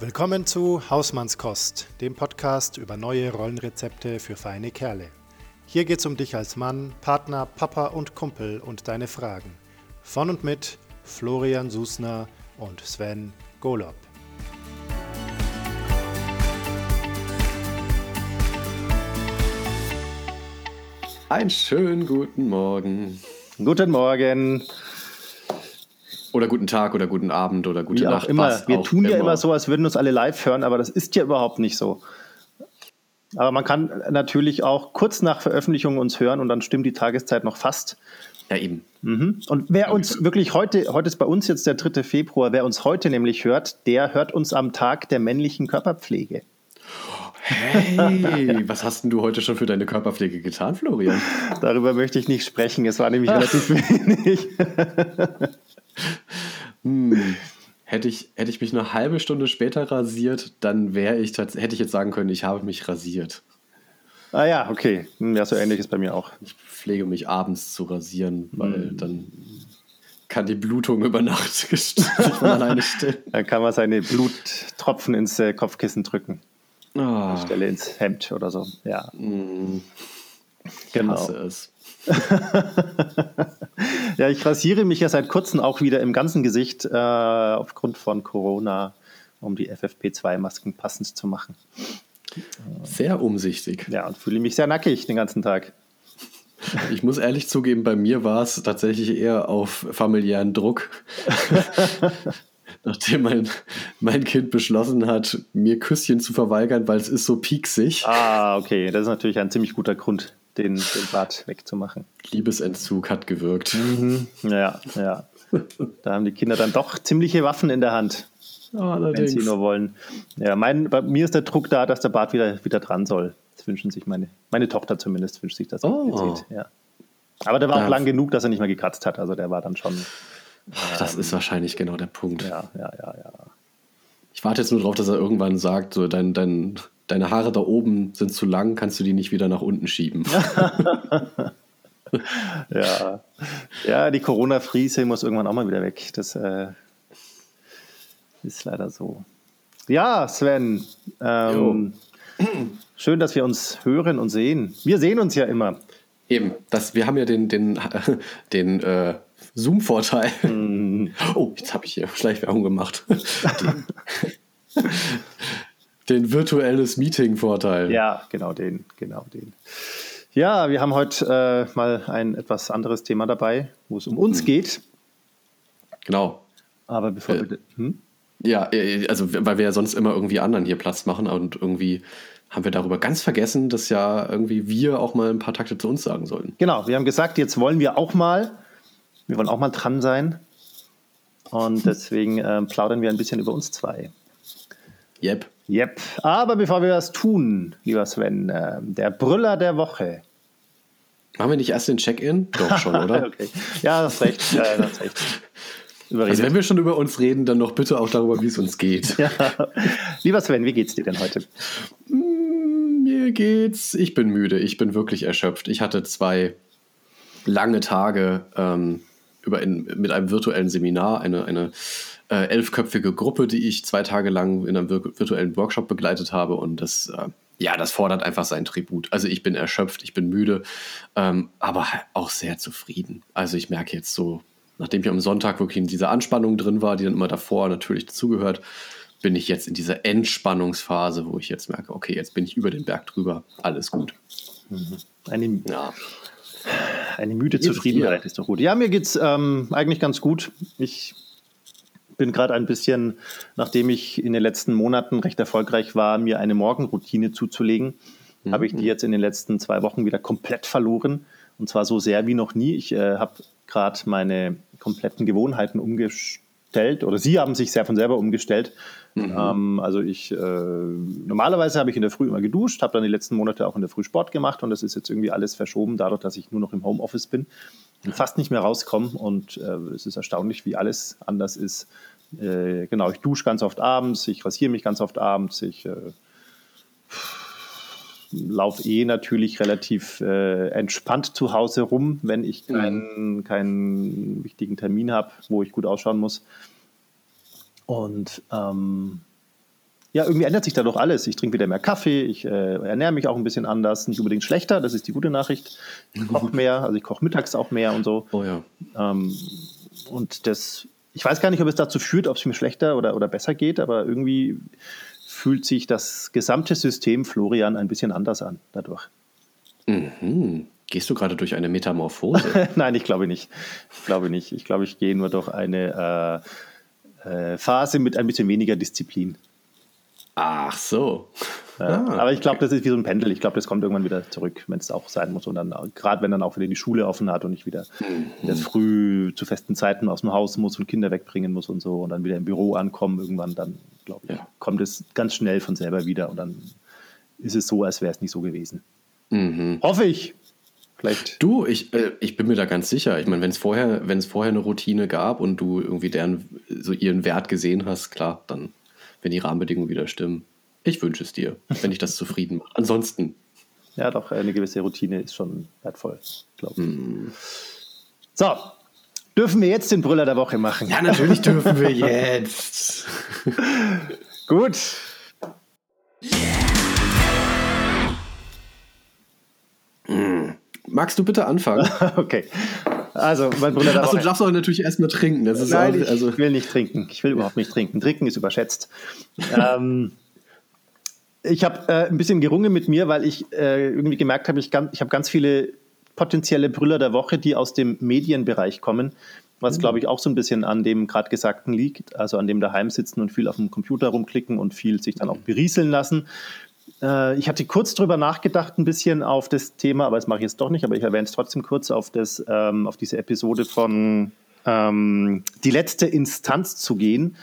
Willkommen zu Hausmannskost, dem Podcast über neue Rollenrezepte für feine Kerle. Hier geht's um dich als Mann, Partner, Papa und Kumpel und deine Fragen. Von und mit Florian Susner und Sven Golob. Einen schönen guten Morgen. Guten Morgen. Oder guten Tag oder guten Abend oder gute Wie Nacht. auch immer. Wir auch tun ja immer so, als würden uns alle live hören, aber das ist ja überhaupt nicht so. Aber man kann natürlich auch kurz nach Veröffentlichung uns hören und dann stimmt die Tageszeit noch fast. Ja, eben. Mhm. Und wer uns wirklich heute, heute ist bei uns jetzt der 3. Februar, wer uns heute nämlich hört, der hört uns am Tag der männlichen Körperpflege. Hey, was hast denn du heute schon für deine Körperpflege getan, Florian? Darüber möchte ich nicht sprechen, es war nämlich relativ wenig. Hm. Hätte ich, hätte ich mich eine halbe Stunde später rasiert, dann wäre ich hätte ich jetzt sagen können, ich habe mich rasiert. ah ja, okay. Hm, Ja, so ähnlich ist bei mir auch. Ich pflege mich abends zu rasieren, Hm. weil dann kann die Blutung über Nacht von alleine stillen. Dann kann man seine Bluttropfen ins äh, Kopfkissen drücken. Ah, Stelle ins Hemd oder so. Ja, hm, genau. hasse es. Ja, ich rasiere mich ja seit kurzem auch wieder im ganzen Gesicht äh, aufgrund von Corona, um die FFP2-Masken passend zu machen. Sehr umsichtig. Ja, und fühle mich sehr nackig den ganzen Tag. Ich muss ehrlich zugeben, bei mir war es tatsächlich eher auf familiären Druck. Nachdem mein, mein Kind beschlossen hat, mir Küsschen zu verweigern, weil es ist so pieksig. Ah, okay. Das ist natürlich ein ziemlich guter Grund, den, den Bart wegzumachen. Liebesentzug hat gewirkt. Ja, ja. Da haben die Kinder dann doch ziemliche Waffen in der Hand, wenn sie Allerdings. nur wollen. Ja, mein, bei mir ist der Druck da, dass der Bart wieder, wieder dran soll. Das wünschen sich meine, meine Tochter zumindest, wünscht sich das Oh. Ja. Aber der war Ja. auch lang genug, dass er nicht mehr gekratzt hat. Also der war dann schon, Das ist wahrscheinlich genau der Punkt. ja, ja, ja, ja. Ich warte jetzt nur darauf, dass er irgendwann sagt, so dein, dein, deine Haare da oben sind zu lang, kannst du die nicht wieder nach unten schieben. Ja, ja die Corona-Friese muss irgendwann auch mal wieder weg. Das äh, ist leider so. Ja, Sven, ähm, schön, dass wir uns hören und sehen. Wir sehen uns ja immer. Eben, das, wir haben ja den, den, den äh, Zoom-Vorteil. Mhm. Oh, jetzt habe ich hier Schleichwerbung gemacht. Den, virtuelles Meeting-Vorteil. Ja, genau den, genau den. Ja, wir haben heute äh, mal ein etwas anderes Thema dabei, wo es um uns geht. Genau. Aber bevor Äh, wir. Hm? Ja, äh, also weil wir ja sonst immer irgendwie anderen hier Platz machen und irgendwie haben wir darüber ganz vergessen, dass ja irgendwie wir auch mal ein paar Takte zu uns sagen sollten. Genau, wir haben gesagt, jetzt wollen wir auch mal, wir wollen auch mal dran sein. Und deswegen ähm, plaudern wir ein bisschen über uns zwei. Yep. Yep. Aber bevor wir das tun, lieber Sven, ähm, der Brüller der Woche. Machen wir nicht erst den Check-in? Doch schon, oder? Okay. Ja, das ist recht. Ja, das ist recht. Überredet. Also wenn wir schon über uns reden, dann noch bitte auch darüber, wie es uns geht. ja. Lieber Sven, wie geht's dir denn heute? Mm, Mir geht's. Ich bin müde. Ich bin wirklich erschöpft. Ich hatte zwei lange Tage ähm, über in, mit einem virtuellen Seminar, eine, eine äh, elfköpfige Gruppe, die ich zwei Tage lang in einem vir virtuellen Workshop begleitet habe. Und das, äh, ja, das fordert einfach seinen Tribut. Also ich bin erschöpft, ich bin müde, ähm, aber auch sehr zufrieden. Also ich merke jetzt so, nachdem ich am Sonntag wirklich in dieser Anspannung drin war, die dann immer davor natürlich dazugehört, bin ich jetzt in dieser Entspannungsphase, wo ich jetzt merke, okay, jetzt bin ich über den Berg drüber, alles gut. Eine, Ja, eine müde Zufriedenheit ist doch gut. Ja, mir geht's ähm, eigentlich ganz gut. Ich bin gerade ein bisschen, nachdem ich in den letzten Monaten recht erfolgreich war, mir eine Morgenroutine zuzulegen, habe ich die jetzt in den letzten zwei Wochen wieder komplett verloren. Und zwar so sehr wie noch nie. Ich äh, habe gerade meine kompletten Gewohnheiten umgestellt oder sie haben sich sehr von selber umgestellt. Ähm, also ich, äh, normalerweise habe ich in der Früh immer geduscht, habe dann die letzten Monate auch in der Früh Sport gemacht und das ist jetzt irgendwie alles verschoben, dadurch, dass ich nur noch im Homeoffice bin und fast nicht mehr rauskomme und äh, es ist erstaunlich, wie alles anders ist. Äh, genau, ich dusche ganz oft abends, ich rasiere mich ganz oft abends, ich äh, laufe eh natürlich relativ äh, entspannt zu Hause rum, wenn ich keinen, keinen wichtigen Termin habe, wo ich gut ausschauen muss. Und ähm, ja, irgendwie ändert sich da doch alles. Ich trinke wieder mehr Kaffee, ich äh, ernähre mich auch ein bisschen anders, nicht unbedingt schlechter, das ist die gute Nachricht. Ich koche mehr, also ich koche mittags auch mehr und so. Oh ja. Ähm, und das, ich weiß gar nicht, ob es dazu führt, ob es mir schlechter oder, oder besser geht, aber irgendwie fühlt sich das gesamte System Florian ein bisschen anders an dadurch. Mhm. Gehst du gerade durch eine Metamorphose? Nein, ich glaube nicht. Ich glaube nicht. Ich glaube, ich gehe nur durch eine äh, äh, Phase mit ein bisschen weniger Disziplin. Ach so. Ah, aber ich glaube, okay. das ist wie so ein Pendel. Ich glaube, das kommt irgendwann wieder zurück, wenn es auch sein muss. Und dann, gerade wenn dann auch wieder die Schule offen hat und ich wieder, mhm. früh zu festen Zeiten aus dem Haus muss und Kinder wegbringen muss und so und dann wieder im Büro ankommen, irgendwann, dann glaube ich, ja. kommt es ganz schnell von selber wieder und dann ist es so, als wäre es nicht so gewesen. Mhm. Hoffe ich. Vielleicht. Du, ich, äh, ich bin mir da ganz sicher. Ich meine, wenn es vorher, wenn es vorher eine Routine gab und du irgendwie deren so ihren Wert gesehen hast, klar, dann, wenn die Rahmenbedingungen wieder stimmen. Ich wünsche es dir, wenn ich das zufrieden mache. Ansonsten. Ja, doch, eine gewisse Routine ist schon wertvoll, glaube ich. Mm. So, dürfen wir jetzt den Brüller der Woche machen? Ja, natürlich dürfen wir jetzt. Gut. Mm. Magst du bitte anfangen? okay. Also, mein Bruder Achso, du darfst auch natürlich erstmal trinken. Das ist Nein, auch, also ich will nicht trinken. Ich will überhaupt nicht trinken. Trinken ist überschätzt. ähm, ich habe äh, ein bisschen gerungen mit mir, weil ich äh, irgendwie gemerkt habe, ich, ich habe ganz viele potenzielle Brüller der Woche, die aus dem Medienbereich kommen, was mhm. glaube ich auch so ein bisschen an dem gerade Gesagten liegt, also an dem daheim sitzen und viel auf dem Computer rumklicken und viel sich dann auch berieseln lassen. Äh, ich hatte kurz drüber nachgedacht, ein bisschen auf das Thema, aber das mache ich jetzt doch nicht, aber ich erwähne es trotzdem kurz auf, das, ähm, auf diese Episode von ähm, Die letzte Instanz zu gehen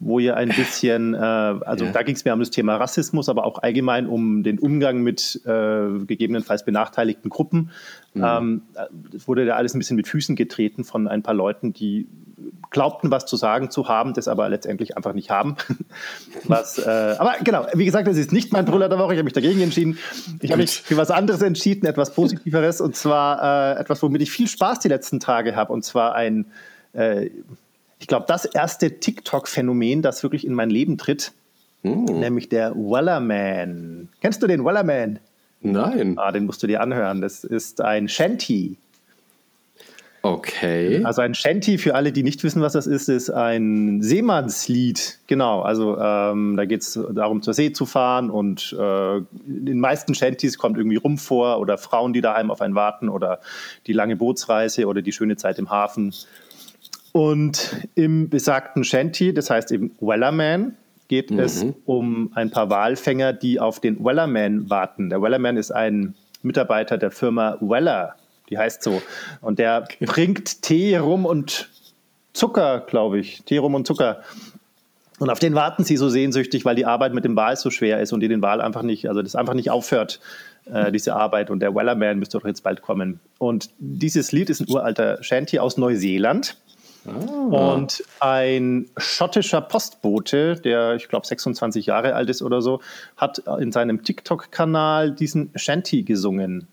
wo ihr ein bisschen, äh, also ja. da ging es mir um das Thema Rassismus, aber auch allgemein um den Umgang mit äh, gegebenenfalls benachteiligten Gruppen. Mhm. Ähm, das wurde da alles ein bisschen mit Füßen getreten von ein paar Leuten, die glaubten, was zu sagen zu haben, das aber letztendlich einfach nicht haben. was, äh, aber genau, wie gesagt, das ist nicht mein Brüller der Woche, ich habe mich dagegen entschieden. Ich habe mich für was anderes entschieden, etwas Positiveres, und zwar äh, etwas, womit ich viel Spaß die letzten Tage habe, und zwar ein äh, ich glaube, das erste TikTok-Phänomen, das wirklich in mein Leben tritt, mm. nämlich der Wellerman. Kennst du den Wellerman? Nein. Ah, den musst du dir anhören. Das ist ein Shanty. Okay. Also ein Shanty, für alle, die nicht wissen, was das ist, ist ein Seemannslied. Genau, also ähm, da geht es darum, zur See zu fahren und äh, in den meisten Shantys kommt irgendwie Rum vor oder Frauen, die daheim auf einen warten oder die lange Bootsreise oder die schöne Zeit im Hafen und im besagten Shanty, das heißt eben Wellerman, geht mhm. es um ein paar Walfänger, die auf den Wellerman warten. Der Wellerman ist ein Mitarbeiter der Firma Weller, die heißt so. Und der bringt Tee rum und Zucker, glaube ich. Tee rum und Zucker. Und auf den warten sie so sehnsüchtig, weil die Arbeit mit dem Wal so schwer ist und die den Wal einfach nicht, also das einfach nicht aufhört, äh, diese Arbeit. Und der Wellerman müsste doch jetzt bald kommen. Und dieses Lied ist ein uralter Shanty aus Neuseeland. Ah. Und ein schottischer Postbote, der ich glaube 26 Jahre alt ist oder so, hat in seinem TikTok-Kanal diesen Shanty gesungen.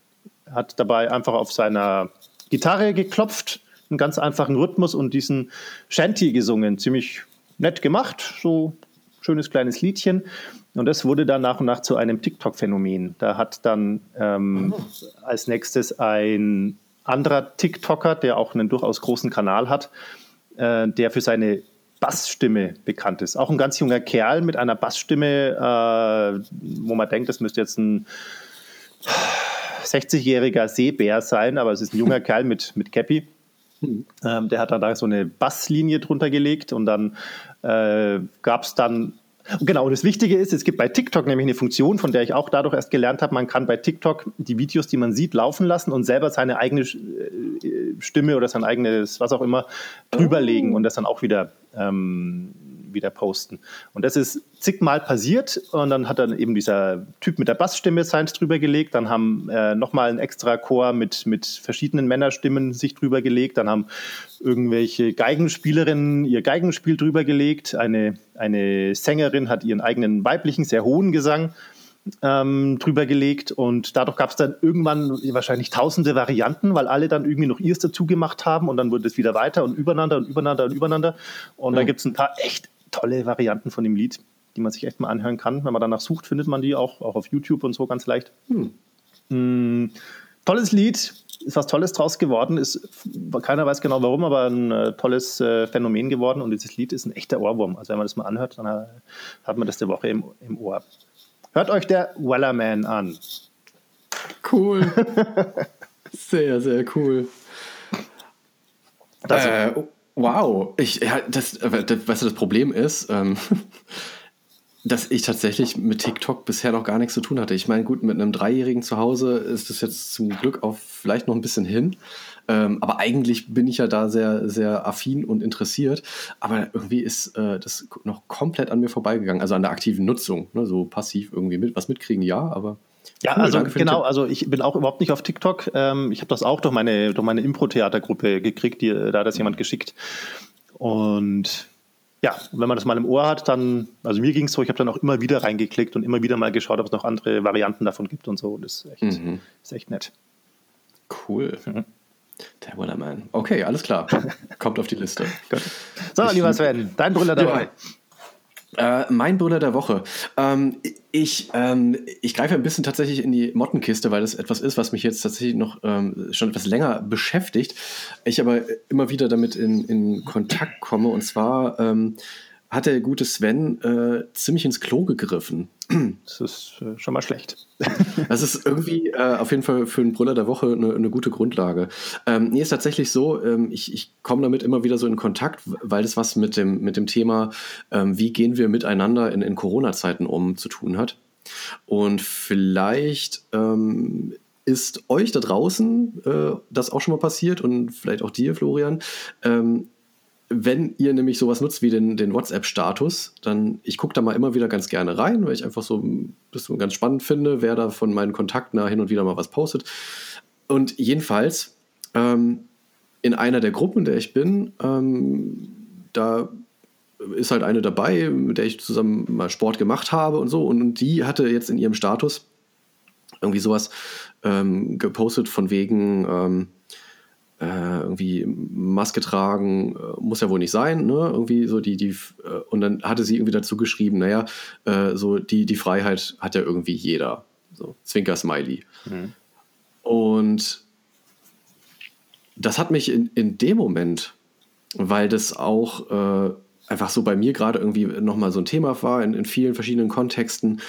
Hat dabei einfach auf seiner Gitarre geklopft, einen ganz einfachen Rhythmus und diesen Shanty gesungen. Ziemlich nett gemacht, so schönes kleines Liedchen. Und das wurde dann nach und nach zu einem TikTok-Phänomen. Da hat dann ähm, als nächstes ein anderer TikToker, der auch einen durchaus großen Kanal hat, äh, der für seine Bassstimme bekannt ist. Auch ein ganz junger Kerl mit einer Bassstimme, äh, wo man denkt, das müsste jetzt ein 60-jähriger Seebär sein, aber es ist ein junger Kerl mit, mit Cappy. Mhm. Ähm, der hat dann da so eine Basslinie drunter gelegt und dann äh, gab es dann Genau, und das Wichtige ist, es gibt bei TikTok nämlich eine Funktion, von der ich auch dadurch erst gelernt habe, man kann bei TikTok die Videos, die man sieht, laufen lassen und selber seine eigene äh, Stimme oder sein eigenes, was auch immer, drüberlegen oh. und das dann auch wieder ähm, wieder posten. Und das ist zigmal passiert und dann hat dann eben dieser Typ mit der Bassstimme seins drüber gelegt, dann haben äh, nochmal ein extra Chor mit, mit verschiedenen Männerstimmen sich drüber gelegt, dann haben irgendwelche Geigenspielerinnen ihr Geigenspiel drüber gelegt, eine, eine Sängerin hat ihren eigenen weiblichen, sehr hohen Gesang ähm, drüber gelegt. Und dadurch gab es dann irgendwann wahrscheinlich tausende Varianten, weil alle dann irgendwie noch ihrs dazu gemacht haben. Und dann wurde es wieder weiter und übereinander und übereinander und übereinander. Und ja. dann gibt es ein paar echt tolle Varianten von dem Lied. die man sich echt mal anhören kann. Wenn man danach sucht, findet man die auch, auch auf YouTube und so ganz leicht. Hm. Mm, tolles Lied, ist was Tolles draus geworden. Ist, keiner weiß genau warum, aber ein äh, tolles äh, Phänomen geworden. Und dieses Lied ist ein echter Ohrwurm. Also wenn man das mal anhört, dann äh, hat man das der Woche im, im Ohr. Hört euch der Wellerman an. Cool. sehr, sehr cool. Das, äh, wow. Ich, ja, das, das, weißt du, das Problem ist, ähm, dass ich tatsächlich mit TikTok bisher noch gar nichts zu tun hatte. Ich meine, gut, mit einem Dreijährigen zu Hause ist das jetzt zum Glück auch vielleicht noch ein bisschen hin. Ähm, aber eigentlich bin ich ja da sehr, sehr affin und interessiert. Aber irgendwie ist äh, das noch komplett an mir vorbeigegangen. Also an der aktiven Nutzung. Ne? So passiv irgendwie mit was mitkriegen, ja, aber. Ja, cool, also genau, also ich bin auch überhaupt nicht auf TikTok. Ähm, ich habe das auch durch meine, durch meine Impro-Theatergruppe gekriegt, die, da hat das jemand geschickt. Und ja, wenn man das mal im Ohr hat, dann, also mir ging es so, ich habe dann auch immer wieder reingeklickt und immer wieder mal geschaut, ob es noch andere Varianten davon gibt und so. Und das ist echt, mhm. ist echt nett. Cool. Mhm. Der Wellerman. Okay, alles klar. Kommt auf die Liste. so, lieber Sven, dein Brüller dabei. Ja. Äh, mein Brüller der Woche. Ähm, ich, ähm, ich greife ein bisschen tatsächlich in die Mottenkiste, weil das etwas ist, was mich jetzt tatsächlich noch ähm, schon etwas länger beschäftigt. Ich aber immer wieder damit in, in Kontakt komme. Und zwar ähm, hat der gute Sven äh, ziemlich ins Klo gegriffen. Das ist äh, schon mal schlecht. Das ist irgendwie äh, auf jeden Fall für einen Brüller der Woche eine, eine gute Grundlage. Ähm, nee, ist tatsächlich so, ähm, ich, ich komme damit immer wieder so in Kontakt, weil das was mit dem, mit dem Thema, ähm, wie gehen wir miteinander in, in Corona-Zeiten um, zu tun hat. Und vielleicht ähm, ist euch da draußen äh, das auch schon mal passiert und vielleicht auch dir, Florian. Ähm, wenn ihr nämlich sowas nutzt wie den, den WhatsApp-Status, dann, ich gucke da mal immer wieder ganz gerne rein, weil ich einfach so das so ganz spannend finde, wer da von meinen Kontakten da hin und wieder mal was postet. Und jedenfalls, ähm, in einer der Gruppen, in der ich bin, ähm, da ist halt eine dabei, mit der ich zusammen mal Sport gemacht habe und so. Und, und die hatte jetzt in ihrem Status irgendwie sowas ähm, gepostet von wegen, ähm, äh, irgendwie Maske tragen, äh, muss ja wohl nicht sein, ne? Irgendwie so die, die, äh, und dann hatte sie irgendwie dazu geschrieben, naja, äh, so die, die Freiheit hat ja irgendwie jeder. So, Zwinker-Smiley. Mhm. Und das hat mich in, in dem Moment, weil das auch äh, einfach so bei mir gerade irgendwie nochmal so ein Thema war, in, in vielen verschiedenen Kontexten,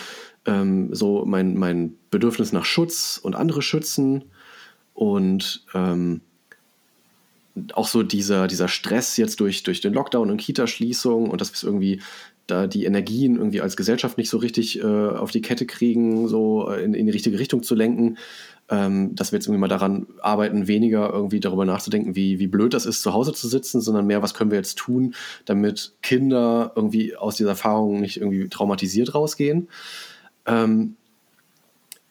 ähm, so mein, mein Bedürfnis nach Schutz und andere schützen und ähm, auch so dieser, dieser Stress jetzt durch, durch den Lockdown und Kitaschließung und dass wir irgendwie da die Energien irgendwie als Gesellschaft nicht so richtig äh, auf die Kette kriegen, so äh, in, in die richtige Richtung zu lenken, ähm, dass wir jetzt irgendwie mal daran arbeiten, weniger irgendwie darüber nachzudenken, wie, wie blöd das ist, zu Hause zu sitzen, sondern mehr, was können wir jetzt tun, damit Kinder irgendwie aus dieser Erfahrung nicht irgendwie traumatisiert rausgehen. Ähm,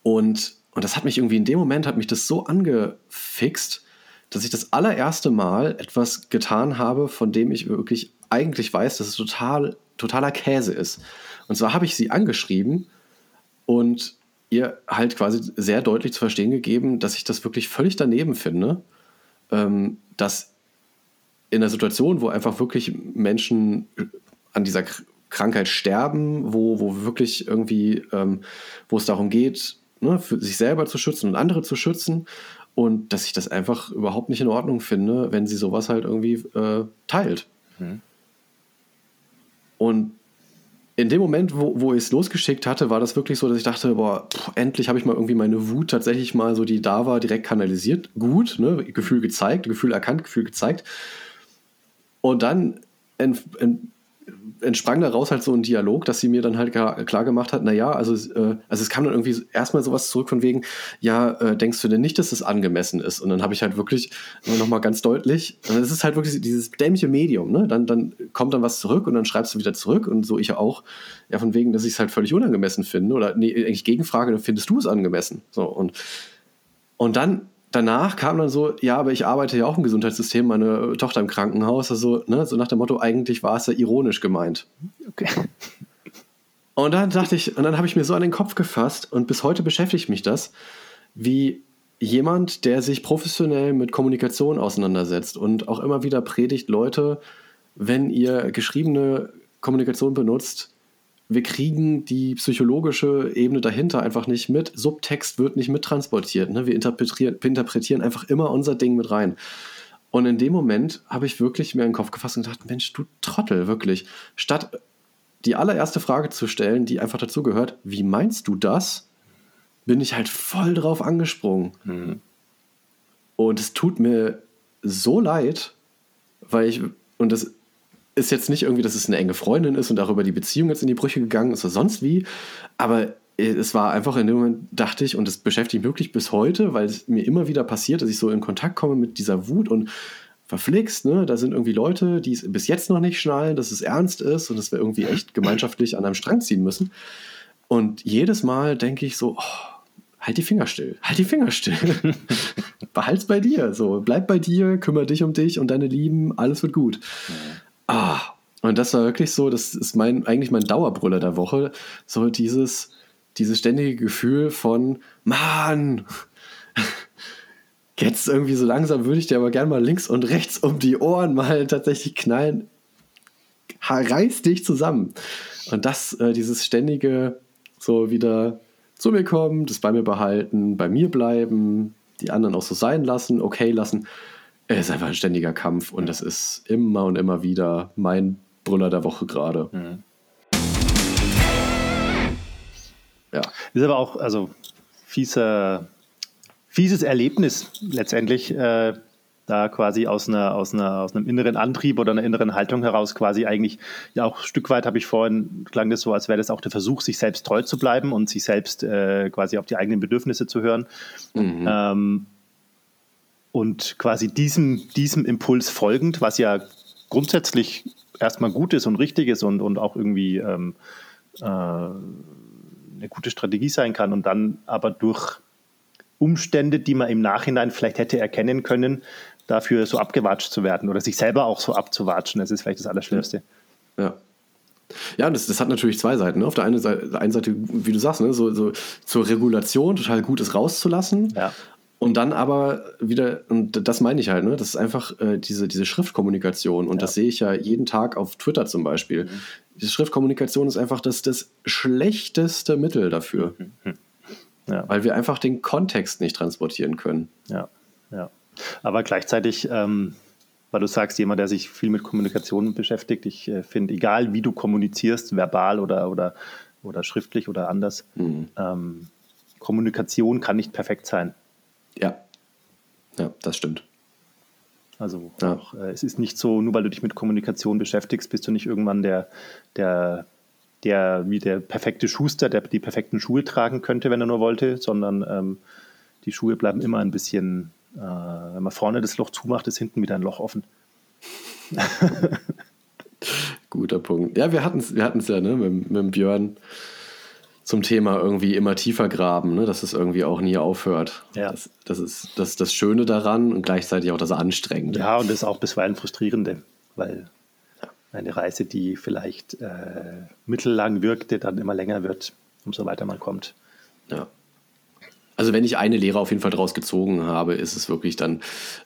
und, und das hat mich irgendwie in dem Moment, hat mich das so angefixt, dass ich das allererste Mal etwas getan habe, von dem ich wirklich eigentlich weiß, dass es total, totaler Käse ist. Und zwar habe ich sie angeschrieben und ihr halt quasi sehr deutlich zu verstehen gegeben, dass ich das wirklich völlig daneben finde, ähm, dass in einer Situation, wo einfach wirklich Menschen an dieser Krankheit sterben, wo, wo wirklich irgendwie, ähm, wo es darum geht, ne, sich selber zu schützen und andere zu schützen und dass ich das einfach überhaupt nicht in Ordnung finde, wenn sie sowas halt irgendwie äh, teilt. Mhm. Und in dem Moment, wo, wo ich es losgeschickt hatte, war das wirklich so, dass ich dachte, boah, pff, endlich habe ich mal irgendwie meine Wut tatsächlich mal so, die da war, direkt kanalisiert. Gut, ne? Gefühl gezeigt, Gefühl erkannt, Gefühl gezeigt. Und dann entsprang daraus halt so ein Dialog, dass sie mir dann halt klar gemacht hat, naja, also, äh, also es kam dann irgendwie erstmal sowas zurück von wegen, ja, äh, denkst du denn nicht, dass es angemessen ist? Und dann habe ich halt wirklich nochmal ganz deutlich, es ist halt wirklich dieses dämliche Medium, ne? Dann, dann kommt dann was zurück und dann schreibst du wieder zurück und so ich auch, ja, von wegen, dass ich es halt völlig unangemessen finde oder nee, eigentlich Gegenfrage, dann findest du es angemessen? So und, und dann danach kam dann so, ja, aber ich arbeite ja auch im Gesundheitssystem, meine Tochter im Krankenhaus, also, ne, so nach dem Motto, eigentlich war es ja ironisch gemeint. Okay. Und dann dachte ich, und dann habe ich mir so an den Kopf gefasst und bis heute beschäftigt mich das, wie jemand, der sich professionell mit Kommunikation auseinandersetzt und auch immer wieder predigt, Leute, wenn ihr geschriebene Kommunikation benutzt, wir kriegen die psychologische Ebene dahinter einfach nicht mit. Subtext wird nicht mittransportiert. Ne? Wir interpretieren, interpretieren einfach immer unser Ding mit rein. Und in dem Moment habe ich wirklich mir in den Kopf gefasst und gedacht, Mensch, du Trottel, wirklich. Statt die allererste Frage zu stellen, die einfach dazu gehört, wie meinst du das? Bin ich halt voll drauf angesprungen. Mhm. Und es tut mir so leid, weil ich, und das ist jetzt nicht irgendwie, dass es eine enge Freundin ist und darüber die Beziehung jetzt in die Brüche gegangen ist oder sonst wie, aber es war einfach in dem Moment, dachte ich, und das beschäftigt mich wirklich bis heute, weil es mir immer wieder passiert, dass ich so in Kontakt komme mit dieser Wut und verflixt, ne? Da sind irgendwie Leute, die es bis jetzt noch nicht schnallen, dass es ernst ist und dass wir irgendwie echt gemeinschaftlich an einem Strang ziehen müssen. Und jedes Mal denke ich so, oh, halt die Finger still, halt die Finger still. Behalt's bei dir. So, bleib bei dir, kümmere dich um dich und deine Lieben, alles wird gut. Ah, und das war wirklich so, das ist mein, eigentlich mein Dauerbrüller der Woche. So dieses, dieses ständige Gefühl von, Mann, jetzt irgendwie so langsam würde ich dir aber gerne mal links und rechts um die Ohren mal tatsächlich knallen. Reiß dich zusammen. Und das, äh, dieses ständige, so wieder zu mir kommen, das bei mir behalten, bei mir bleiben, die anderen auch so sein lassen, okay lassen. Es ist einfach ein ständiger Kampf und das ist immer und immer wieder mein Brüller der Woche gerade. Mhm. Ja. Ist aber auch, also fieser, fieses Erlebnis letztendlich. Äh, da quasi aus, einer, aus, einer, aus einem inneren Antrieb oder einer inneren Haltung heraus quasi eigentlich, ja auch ein Stück weit habe ich vorhin, klang das so, als wäre das auch der Versuch, sich selbst treu zu bleiben und sich selbst äh, quasi auf die eigenen Bedürfnisse zu hören. Mhm. Ähm, und quasi diesem, diesem Impuls folgend, was ja grundsätzlich erstmal gut ist und richtig ist und, und auch irgendwie ähm, äh, eine gute Strategie sein kann und dann aber durch Umstände, die man im Nachhinein vielleicht hätte erkennen können, dafür so abgewatscht zu werden oder sich selber auch so abzuwatschen. Das ist vielleicht das Allerschlimmste. Ja. Ja, das, das hat natürlich zwei Seiten. Ne? Auf der einen Seite, einen Seite, wie du sagst, ne? so, so zur Regulation total Gutes rauszulassen. Ja. Und dann aber wieder, und das meine ich halt, ne, das ist einfach äh, diese, diese Schriftkommunikation. Und ja. das sehe ich ja jeden Tag auf Twitter zum Beispiel. Mhm. Diese Schriftkommunikation ist einfach das, das schlechteste Mittel dafür. Mhm. Ja. Weil wir einfach den Kontext nicht transportieren können. Ja, ja. Aber gleichzeitig, ähm, weil du sagst, jemand, der sich viel mit Kommunikation beschäftigt, ich äh, finde, egal wie du kommunizierst, verbal oder, oder, oder schriftlich oder anders, mhm. ähm, Kommunikation kann nicht perfekt sein. Ja. Ja, das stimmt. Also ja. auch, äh, es ist nicht so, nur weil du dich mit Kommunikation beschäftigst, bist du nicht irgendwann der, der, der wie der perfekte Schuster, der die perfekten Schuhe tragen könnte, wenn er nur wollte, sondern ähm, die Schuhe bleiben immer ein bisschen äh, wenn man vorne das Loch zumacht, ist hinten wieder ein Loch offen. Guter Punkt. Ja, wir hatten es wir ja ne, mit, mit Björn zum Thema irgendwie immer tiefer graben, ne, dass es irgendwie auch nie aufhört. Ja. Das, das ist das, das Schöne daran und gleichzeitig auch das Anstrengende. Ja, und das ist auch bisweilen frustrierende, weil eine Reise, die vielleicht äh, mittellang wirkte, dann immer länger wird, umso weiter man kommt. Ja also wenn ich eine Lehre auf jeden Fall draus gezogen habe, ist es wirklich dann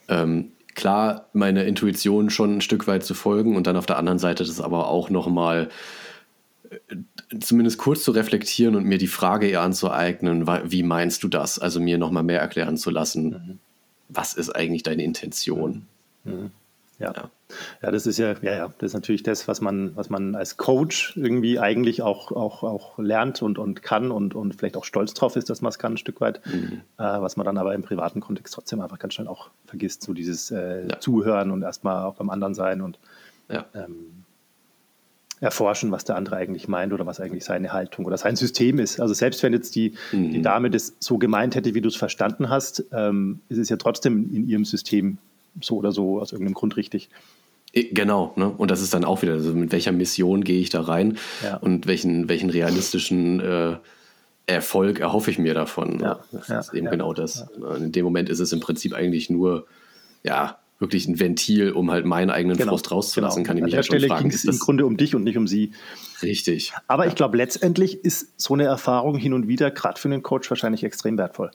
ähm, klar, meine Intuition schon ein Stück weit zu folgen und dann auf der anderen Seite das aber auch nochmal äh, zumindest kurz zu reflektieren und mir die Frage eher anzueignen, wie meinst du das? Also mir nochmal mehr erklären zu lassen, mhm. was ist eigentlich deine Intention? Mhm. Ja. ja. ja. das ist ja, ja, ja, das ist natürlich das, was man, was man als Coach irgendwie eigentlich auch, auch, auch lernt und, und kann und, und vielleicht auch stolz drauf ist, dass man es kann, ein Stück weit, mhm. äh, was man dann aber im privaten Kontext trotzdem einfach ganz schnell auch vergisst, so dieses äh, ja. Zuhören und erstmal auch beim anderen sein und ja. ähm, erforschen, was der andere eigentlich meint oder was eigentlich seine Haltung oder sein System ist. Also selbst wenn jetzt die, mhm. die Dame das so gemeint hätte, wie du es verstanden hast, ähm, ist es ja trotzdem in ihrem System so oder so aus irgendeinem Grund richtig. Genau, ne? und das ist dann auch wieder, also mit welcher Mission gehe ich da rein ja. und welchen, welchen realistischen äh, Erfolg erhoffe ich mir davon. Ja, das ja, ist eben genau das. In dem Moment ist es im Prinzip eigentlich nur, ja, wirklich ein Ventil, um halt meinen eigenen genau, Frust rauszulassen, genau. kann ich mich der halt Stelle ging es im Grunde um dich und nicht um sie. Richtig. Aber ich glaube, letztendlich ist so eine Erfahrung hin und wieder, gerade für einen Coach, wahrscheinlich extrem wertvoll.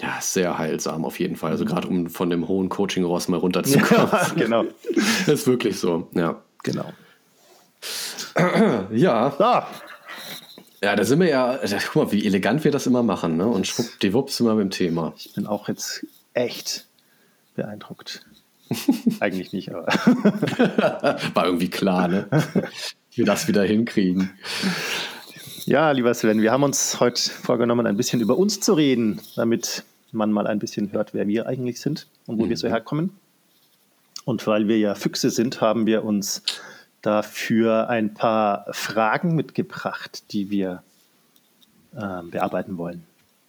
Ja, sehr heilsam auf jeden Fall. Also gerade um von dem hohen Coaching-Ross mal runterzukommen. Ja, genau. Das ist wirklich so, ja. Genau. ja. Ah, Ja, da sind wir ja, guck mal, wie elegant wir das immer machen, ne? Und schwuppdiwupp sind wir beim Thema. Ich bin auch jetzt echt beeindruckt. Eigentlich nicht, aber. War irgendwie klar, ne? wir das wieder hinkriegen. Ja, lieber Sven, wir haben uns heute vorgenommen, ein bisschen über uns zu reden, damit man mal ein bisschen hört, wer wir eigentlich sind und wo mhm. wir so herkommen. Und weil wir ja Füchse sind, haben wir uns dafür ein paar Fragen mitgebracht, die wir äh, bearbeiten wollen.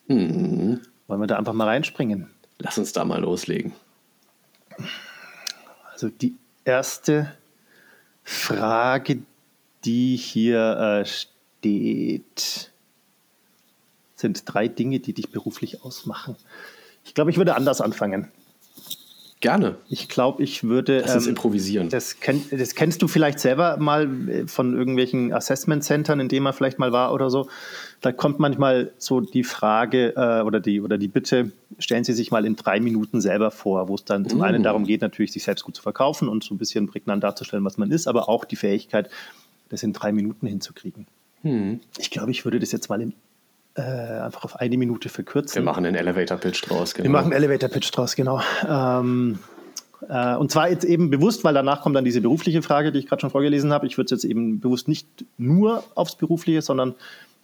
Mhm. Wollen wir da einfach mal reinspringen? Lass uns da mal loslegen. Also die erste Frage, die hier äh, steht, sind drei Dinge, die dich beruflich ausmachen. Ich glaube, ich würde anders anfangen. Gerne. Ich glaube, ich würde. Das ist ähm, improvisieren. Das, kenn, das, kennst du vielleicht selber mal äh, von irgendwelchen Assessment-Centern, in denen man vielleicht mal war oder so. Da kommt manchmal so die Frage äh, oder, die, oder die Bitte, stellen Sie sich mal in drei Minuten selber vor, wo es dann zum mm. einen darum geht, natürlich sich selbst gut zu verkaufen und so ein bisschen prägnant darzustellen, was man ist, aber auch die Fähigkeit, das in drei Minuten hinzukriegen. Mm. Ich glaube, ich würde das jetzt mal in äh, einfach auf eine Minute verkürzen. Wir machen einen Elevator-Pitch draus, genau. Wir machen einen Elevator-Pitch draus, genau. Ähm, äh, und zwar jetzt eben bewusst, weil danach kommt dann diese berufliche Frage, die ich gerade schon vorgelesen habe. Ich würde es jetzt eben bewusst nicht nur aufs Berufliche, sondern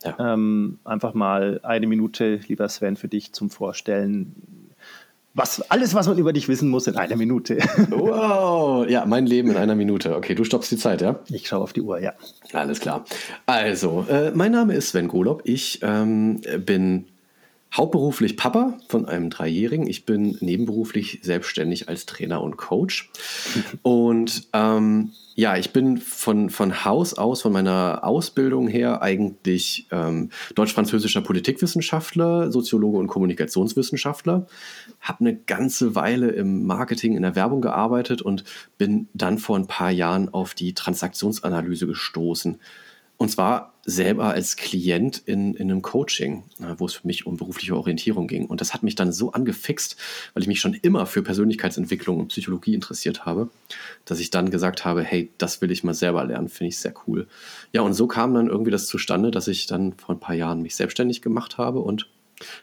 ja. ähm, einfach mal eine Minute, lieber Sven, für dich zum Vorstellen, was, alles, was man über dich wissen muss, in einer Minute. wow, ja, mein Leben in einer Minute. Okay, du stoppst die Zeit, ja? Ich schaue auf die Uhr, ja. Alles klar. Also, äh, mein Name ist Sven Golob. Ich ähm, bin hauptberuflich Papa von einem Dreijährigen. Ich bin nebenberuflich selbstständig als Trainer und Coach. und ähm, ja, ich bin von, von Haus aus, von meiner Ausbildung her eigentlich ähm, deutsch-französischer Politikwissenschaftler, Soziologe und Kommunikationswissenschaftler. Habe eine ganze Weile im Marketing, in der Werbung gearbeitet und bin dann vor ein paar Jahren auf die Transaktionsanalyse gestoßen. Und zwar selber als Klient in, in einem Coaching, äh, wo es für mich um berufliche Orientierung ging. Und das hat mich dann so angefixt, weil ich mich schon immer für Persönlichkeitsentwicklung und Psychologie interessiert habe, dass ich dann gesagt habe, hey, das will ich mal selber lernen, finde ich sehr cool. Ja, und so kam dann irgendwie das zustande, dass ich dann vor ein paar Jahren mich selbstständig gemacht habe und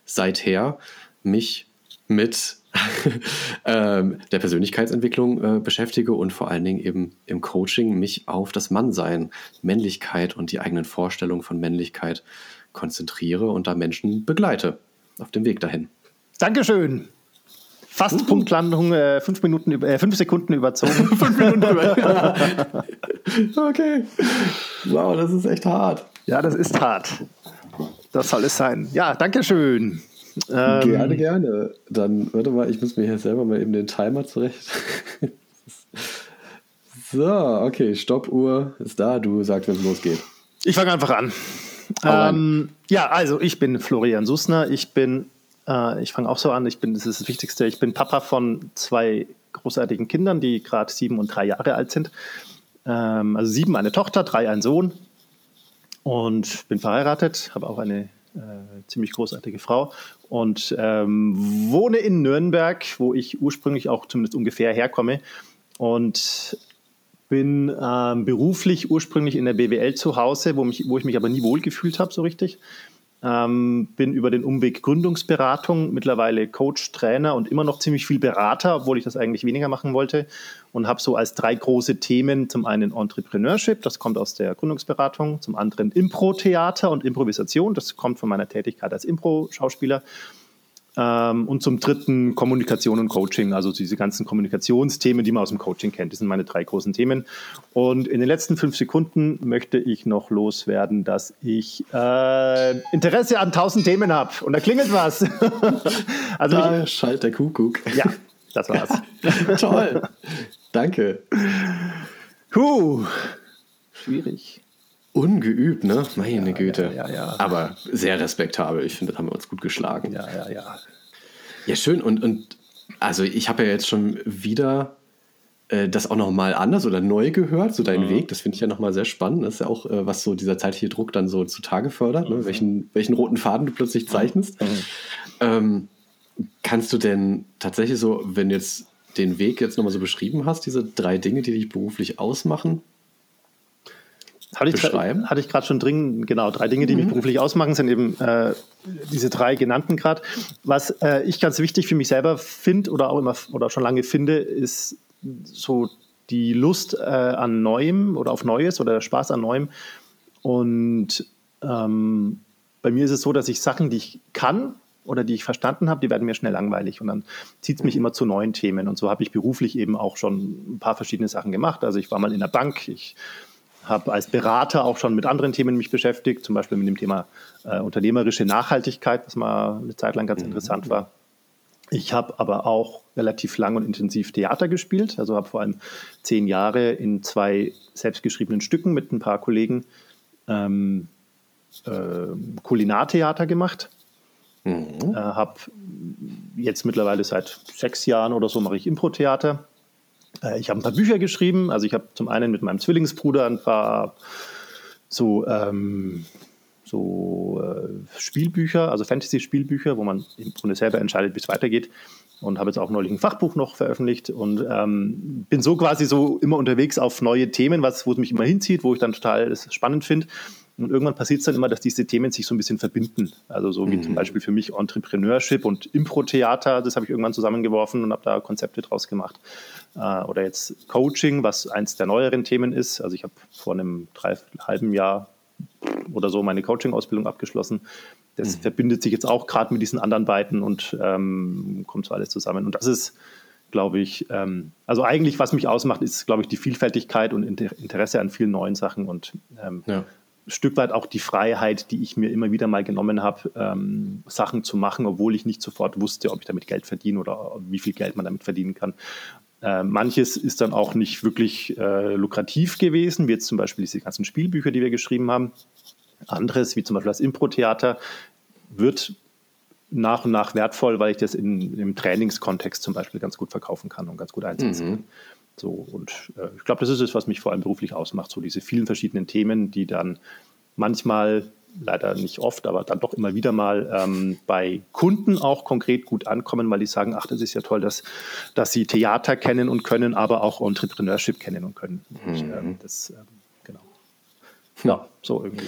seither mich mit ähm, der Persönlichkeitsentwicklung äh, beschäftige und vor allen Dingen eben im Coaching mich auf das Mannsein, Männlichkeit und die eigenen Vorstellungen von Männlichkeit konzentriere und da Menschen begleite auf dem Weg dahin. Dankeschön. Fast uh Punktlandung, äh, fünf, Minuten, äh, fünf Sekunden überzogen. fünf Minuten über. okay. Wow, das ist echt hart. Ja, das ist hart. Das soll es sein. Ja, Dankeschön. Ähm, gerne, gerne. Dann, warte mal, ich muss mir hier selber mal eben den Timer zurecht. so, okay, Stoppuhr ist da. Du sagst, wenn es losgeht. Ich fange einfach an. Ähm, ja, also ich bin Florian Sussner. Ich bin, äh, ich fange auch so an. Ich bin, das ist das Wichtigste. Ich bin Papa von zwei großartigen Kindern, die gerade sieben und drei Jahre alt sind. Ähm, also sieben eine Tochter, drei ein Sohn. Und bin verheiratet, habe auch eine äh, ziemlich großartige Frau und ähm, wohne in Nürnberg, wo ich ursprünglich auch zumindest ungefähr herkomme und bin ähm, beruflich ursprünglich in der BWL zu Hause, wo, mich, wo ich mich aber nie wohlgefühlt habe so richtig. Ähm, bin über den Umweg Gründungsberatung, mittlerweile Coach, Trainer und immer noch ziemlich viel Berater, obwohl ich das eigentlich weniger machen wollte. Und habe so als drei große Themen zum einen Entrepreneurship, das kommt aus der Gründungsberatung, zum anderen Impro-Theater und Improvisation, das kommt von meiner Tätigkeit als Impro-Schauspieler und zum dritten Kommunikation und Coaching, also diese ganzen Kommunikationsthemen, die man aus dem Coaching kennt. Das sind meine drei großen Themen. Und in den letzten fünf Sekunden möchte ich noch loswerden, dass ich äh, Interesse an tausend Themen habe. Und da klingelt was. also da ich, schallt der Kuckuck. Ja, das war's. Toll. Danke. Huh. Schwierig. Ungeübt, ne? Meine ja, Güte. Ja, ja, Aber sehr respektabel. Ich finde, das haben wir uns gut geschlagen. Ja, ja, ja. Ja, schön. Und, und also ich habe ja jetzt schon wieder äh, das auch nochmal anders oder neu gehört, so deinen mhm. Weg. Das finde ich ja nochmal sehr spannend. Das ist ja auch, äh, was so dieser zeitliche Druck dann so zutage fördert, ne? mhm. ne? welchen, welchen roten Faden du plötzlich zeichnest. Mhm. Ähm, kannst du denn tatsächlich so, wenn du jetzt den Weg jetzt nochmal so beschrieben hast, diese drei Dinge, die dich beruflich ausmachen, hatte beschreiben? Ich, hatte ich gerade schon drin, genau, drei Dinge, die mhm. mich beruflich ausmachen, sind eben äh, diese drei genannten gerade. Was äh, ich ganz wichtig für mich selber finde oder auch immer oder schon lange finde, ist so die Lust äh, an Neuem oder auf Neues oder der Spaß an Neuem. Und ähm, bei mir ist es so, dass ich Sachen, die ich kann oder die ich verstanden habe, die werden mir schnell langweilig und dann zieht es mich immer zu neuen Themen. Und so habe ich beruflich eben auch schon ein paar verschiedene Sachen gemacht. Also ich war mal in der Bank, ich habe als Berater auch schon mit anderen Themen mich beschäftigt, zum Beispiel mit dem Thema äh, unternehmerische Nachhaltigkeit, was mal eine Zeit lang ganz mhm. interessant war. Ich habe aber auch relativ lang und intensiv Theater gespielt, also habe vor allem zehn Jahre in zwei selbstgeschriebenen Stücken mit ein paar Kollegen ähm, äh, Kulinartheater gemacht. Mhm. Äh, habe jetzt mittlerweile seit sechs Jahren oder so mache ich Impro-Theater ich habe ein paar Bücher geschrieben. Also ich habe zum einen mit meinem Zwillingsbruder ein paar so, ähm, so äh, Spielbücher, also Fantasy-Spielbücher, wo man im Grunde selber entscheidet, wie es weitergeht. Und habe jetzt auch neulich ein Fachbuch noch veröffentlicht und ähm, bin so quasi so immer unterwegs auf neue Themen, wo es mich immer hinzieht, wo ich dann total spannend finde. Und irgendwann passiert es dann immer, dass diese Themen sich so ein bisschen verbinden. Also so wie mhm. zum Beispiel für mich Entrepreneurship und Impro-Theater, das habe ich irgendwann zusammengeworfen und habe da Konzepte draus gemacht. Äh, oder jetzt Coaching, was eins der neueren Themen ist. Also ich habe vor einem drei, halben Jahr oder so meine Coaching-Ausbildung abgeschlossen. Das mhm. verbindet sich jetzt auch gerade mit diesen anderen beiden und ähm, kommt so alles zusammen. Und das ist, glaube ich, ähm, also eigentlich, was mich ausmacht, ist, glaube ich, die Vielfältigkeit und Interesse an vielen neuen Sachen und ähm, ja. Stück weit auch die Freiheit, die ich mir immer wieder mal genommen habe, ähm, Sachen zu machen, obwohl ich nicht sofort wusste, ob ich damit Geld verdiene oder wie viel Geld man damit verdienen kann. Äh, manches ist dann auch nicht wirklich äh, lukrativ gewesen, wie jetzt zum Beispiel diese ganzen Spielbücher, die wir geschrieben haben. Anderes, wie zum Beispiel das Impro-Theater, wird nach und nach wertvoll, weil ich das in, im Trainingskontext zum Beispiel ganz gut verkaufen kann und ganz gut einsetzen mhm. kann. So, und äh, ich glaube, das ist es, was mich vor allem beruflich ausmacht, so diese vielen verschiedenen Themen, die dann manchmal, leider nicht oft, aber dann doch immer wieder mal ähm, bei Kunden auch konkret gut ankommen, weil die sagen, ach, das ist ja toll, dass, dass sie Theater kennen und können, aber auch Entrepreneurship kennen und können. Mhm. Und, ähm, das, ähm, genau. Ja, so irgendwie.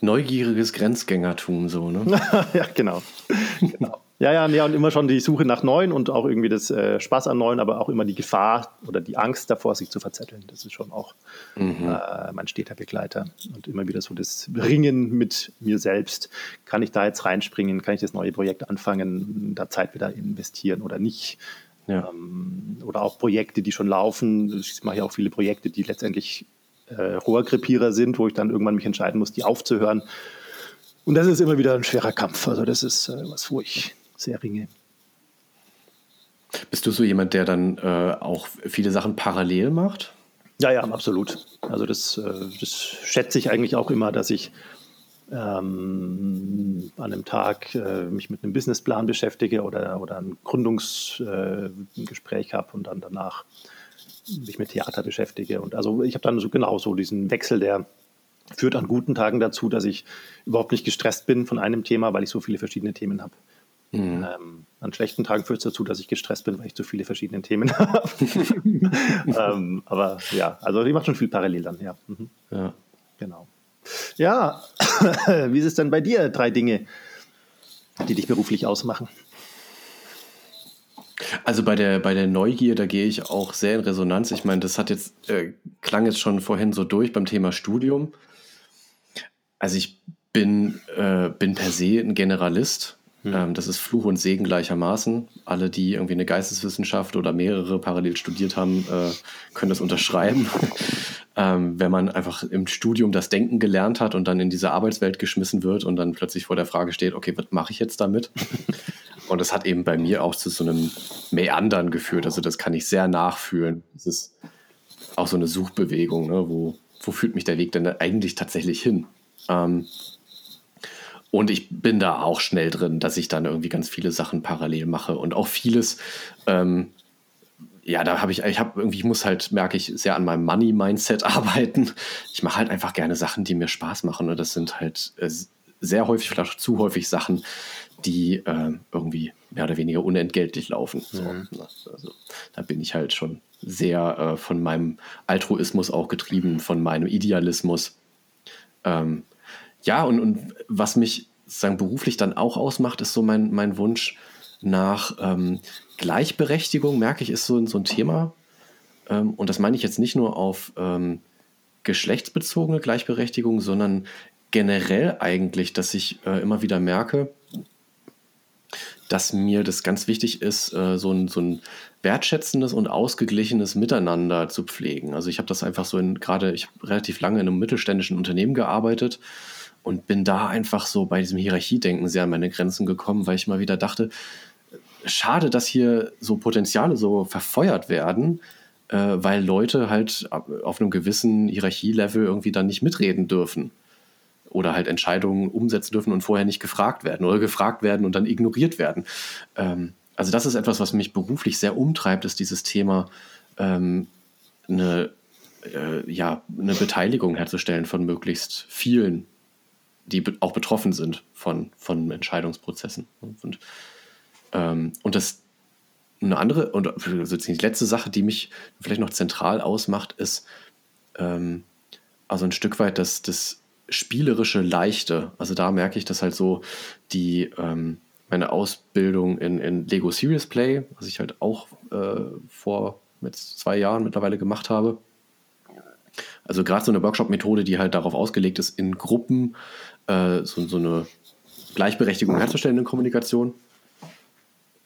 Neugieriges Grenzgängertum, so, ne? ja, genau. genau. Ja, ja, ja, und immer schon die Suche nach Neuen und auch irgendwie das äh, Spaß an Neuen, aber auch immer die Gefahr oder die Angst davor, sich zu verzetteln. Das ist schon auch mhm. äh, mein steter Begleiter. Und immer wieder so das Ringen mit mir selbst. Kann ich da jetzt reinspringen? Kann ich das neue Projekt anfangen, da Zeit wieder investieren oder nicht? Ja. Ähm, oder auch Projekte, die schon laufen. Ich mache ja auch viele Projekte, die letztendlich äh, Rohrkrepierer sind, wo ich dann irgendwann mich entscheiden muss, die aufzuhören. Und das ist immer wieder ein schwerer Kampf. Also das ist äh, was, wo ich sehr ringe. Bist du so jemand, der dann äh, auch viele Sachen parallel macht? Ja, ja, absolut. Also das, äh, das schätze ich eigentlich auch immer, dass ich ähm, an einem Tag äh, mich mit einem Businessplan beschäftige oder, oder ein Gründungsgespräch äh, habe und dann danach mich mit Theater beschäftige. Und also ich habe dann so genau so diesen Wechsel, der führt an guten Tagen dazu, dass ich überhaupt nicht gestresst bin von einem Thema, weil ich so viele verschiedene Themen habe. Mhm. Ähm, an schlechten Tagen führt es dazu, dass ich gestresst bin, weil ich zu viele verschiedene Themen habe. ähm, aber ja, also ich mache schon viel parallel dann, ja. Mhm. Ja. Genau. Ja, wie ist es denn bei dir? Drei Dinge, die dich beruflich ausmachen. Also bei der, bei der Neugier, da gehe ich auch sehr in Resonanz. Ich meine, das hat jetzt, äh, klang jetzt schon vorhin so durch beim Thema Studium. Also ich bin, äh, bin per se ein Generalist hm. Ähm, das ist Fluch und Segen gleichermaßen. Alle, die irgendwie eine Geisteswissenschaft oder mehrere parallel studiert haben, äh, können das unterschreiben. ähm, wenn man einfach im Studium das Denken gelernt hat und dann in diese Arbeitswelt geschmissen wird und dann plötzlich vor der Frage steht, okay, was mache ich jetzt damit? und das hat eben bei mir auch zu so einem Meandern geführt. Also das kann ich sehr nachfühlen. Es ist auch so eine Suchbewegung, ne? wo, wo führt mich der Weg denn eigentlich tatsächlich hin? Ähm, und ich bin da auch schnell drin, dass ich dann irgendwie ganz viele Sachen parallel mache und auch vieles, ähm, ja, da habe ich, ich habe irgendwie, ich muss halt, merke ich, sehr an meinem Money-Mindset arbeiten. Ich mache halt einfach gerne Sachen, die mir Spaß machen. Und das sind halt äh, sehr häufig, vielleicht zu häufig Sachen, die äh, irgendwie mehr oder weniger unentgeltlich laufen. So, mhm. Ne? also, da bin ich halt schon sehr äh, von meinem Altruismus auch getrieben, von meinem Idealismus. Ähm, ja, und, und was mich sozusagen beruflich dann auch ausmacht, ist so mein, mein Wunsch nach ähm, Gleichberechtigung, merke ich, ist so, so ein Thema. Ähm, und das meine ich jetzt nicht nur auf ähm, geschlechtsbezogene Gleichberechtigung, sondern generell eigentlich, dass ich äh, immer wieder merke, dass mir das ganz wichtig ist, äh, so, ein, so ein wertschätzendes und ausgeglichenes Miteinander zu pflegen. Also ich habe das einfach so in, gerade, ich habe relativ lange in einem mittelständischen Unternehmen gearbeitet und bin da einfach so bei diesem Hierarchiedenken sehr an meine Grenzen gekommen, weil ich mal wieder dachte, schade, dass hier so Potenziale so verfeuert werden, äh, weil Leute halt auf einem gewissen Hierarchielevel irgendwie dann nicht mitreden dürfen oder halt Entscheidungen umsetzen dürfen und vorher nicht gefragt werden oder gefragt werden und dann ignoriert werden. Ähm, also das ist etwas, was mich beruflich sehr umtreibt, ist dieses Thema ähm, eine, äh, ja, eine Beteiligung herzustellen von möglichst vielen, die be auch betroffen sind von, von Entscheidungsprozessen. Und, ähm, und das eine andere und also die letzte Sache, die mich vielleicht noch zentral ausmacht, ist ähm, also ein Stück weit das, das spielerische Leichte. Also da merke ich, dass halt so die ähm, meine Ausbildung in, in Lego Serious Play, was ich halt auch äh, vor mit zwei Jahren mittlerweile gemacht habe. Also gerade so eine Workshop-Methode, die halt darauf ausgelegt ist, in Gruppen äh, so, so eine Gleichberechtigung herzustellen in Kommunikation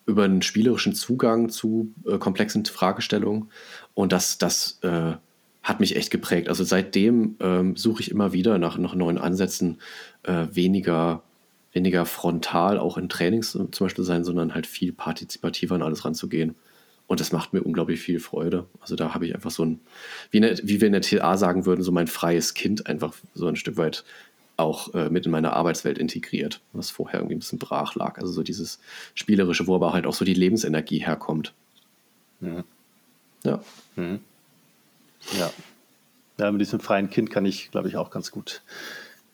über einen spielerischen Zugang zu äh, komplexen Fragestellungen. Und das, das äh, hat mich echt geprägt. Also seitdem ähm, suche ich immer wieder nach, nach neuen Ansätzen, äh, weniger, weniger frontal auch in Trainings zum Beispiel sein, sondern halt viel partizipativer an alles ranzugehen. Und das macht mir unglaublich viel Freude. Also da habe ich einfach so ein, wie, eine, wie wir in der TA sagen würden, so mein freies Kind einfach so ein Stück weit auch äh, mit in meine Arbeitswelt integriert, was vorher irgendwie ein bisschen brach lag. Also so dieses Spielerische, wo aber halt auch so die Lebensenergie herkommt. Mhm. Ja. Mhm. Ja. ja, mit diesem freien Kind kann ich, glaube ich, auch ganz gut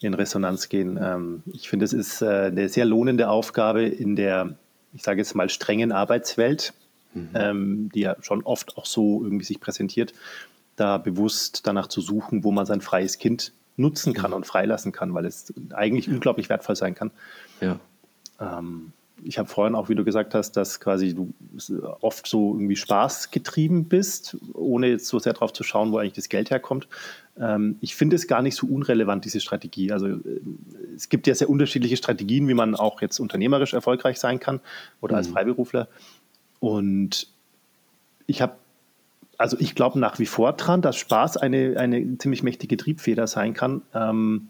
in Resonanz gehen. Ähm, ich finde, es ist äh, eine sehr lohnende Aufgabe in der, ich sage jetzt mal, strengen Arbeitswelt, mhm. ähm, die ja schon oft auch so irgendwie sich präsentiert, da bewusst danach zu suchen, wo man sein freies Kind nutzen kann mhm. und freilassen kann, weil es eigentlich unglaublich wertvoll sein kann. Ja. Ähm, ich habe vorhin auch, wie du gesagt hast, dass quasi du oft so irgendwie Spaß getrieben bist, ohne jetzt so sehr darauf zu schauen, wo eigentlich das Geld herkommt. Ähm, ich finde es gar nicht so unrelevant, diese Strategie. Also äh, es gibt ja sehr unterschiedliche Strategien, wie man auch jetzt unternehmerisch erfolgreich sein kann oder mhm. als Freiberufler. Und ich habe also ich glaube nach wie vor dran, dass Spaß eine, eine ziemlich mächtige Triebfeder sein kann. Ähm,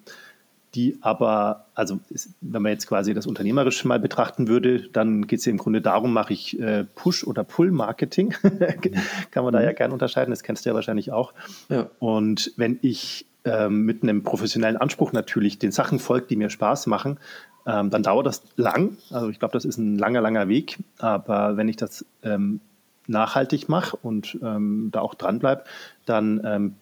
die aber, also wenn man jetzt quasi das unternehmerisch mal betrachten würde, dann geht es ja im Grunde darum, mache ich äh, Push- oder Pull-Marketing. Kann man da ja mhm. gerne unterscheiden, das kennst du ja wahrscheinlich auch. Ja. Und wenn ich ähm, mit einem professionellen Anspruch natürlich den Sachen folge, die mir Spaß machen, ähm, dann dauert das lang. Also ich glaube, das ist ein langer, langer Weg. Aber wenn ich das ähm, nachhaltig mache und ähm, da auch dranbleibe, dann ähm,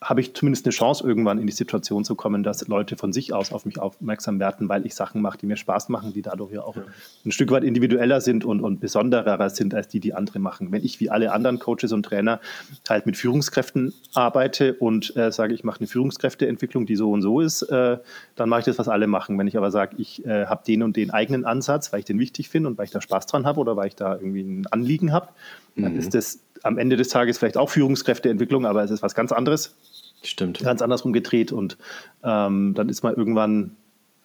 habe ich zumindest eine Chance, irgendwann in die Situation zu kommen, dass Leute von sich aus auf mich aufmerksam werden, weil ich Sachen mache, die mir Spaß machen, die dadurch ja auch ja. ein Stück weit individueller sind und, und besonderer sind als die, die andere machen. Wenn ich wie alle anderen Coaches und Trainer halt mit Führungskräften arbeite und äh, sage, ich mache eine Führungskräfteentwicklung, die so und so ist, äh, dann mache ich das, was alle machen. Wenn ich aber sage, ich äh, habe den und den eigenen Ansatz, weil ich den wichtig finde und weil ich da Spaß dran habe oder weil ich da irgendwie ein Anliegen habe, dann mhm. ist das am Ende des Tages vielleicht auch Führungskräfteentwicklung, aber es ist was ganz anderes. Stimmt. Ganz andersrum gedreht und ähm, dann ist man irgendwann,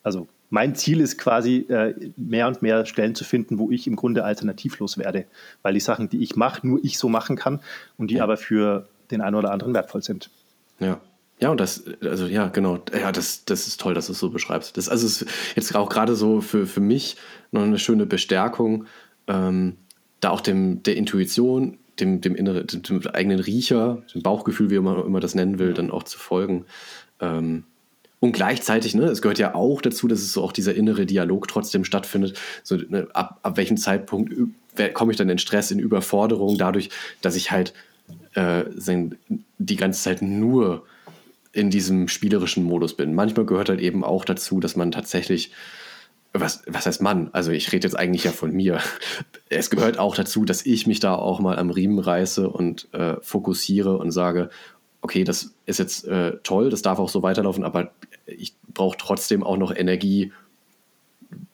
also mein Ziel ist quasi, äh, mehr und mehr Stellen zu finden, wo ich im Grunde alternativlos werde, weil die Sachen, die ich mache, nur ich so machen kann und die ja. aber für den einen oder anderen wertvoll sind. Ja. Ja, und das, also ja, genau, ja, das, das ist toll, dass du es so beschreibst. Das also ist jetzt auch gerade so für, für mich noch eine schöne Bestärkung, ähm, da auch dem, der Intuition dem, dem, innere, dem, eigenen Riecher, dem Bauchgefühl, wie man immer das nennen will, dann auch zu folgen. Ähm, und gleichzeitig, ne, es gehört ja auch dazu, dass es so auch dieser innere Dialog trotzdem stattfindet. So, ne, ab, ab welchem Zeitpunkt komme ich dann in Stress, in Überforderung, dadurch, dass ich halt äh, die ganze Zeit nur in diesem spielerischen Modus bin. Manchmal gehört halt eben auch dazu, dass man tatsächlich was, was heißt Mann? Also ich rede jetzt eigentlich ja von mir. Es gehört auch dazu, dass ich mich da auch mal am Riemen reiße und äh, fokussiere und sage, okay, das ist jetzt äh, toll, das darf auch so weiterlaufen, aber ich brauche trotzdem auch noch Energie,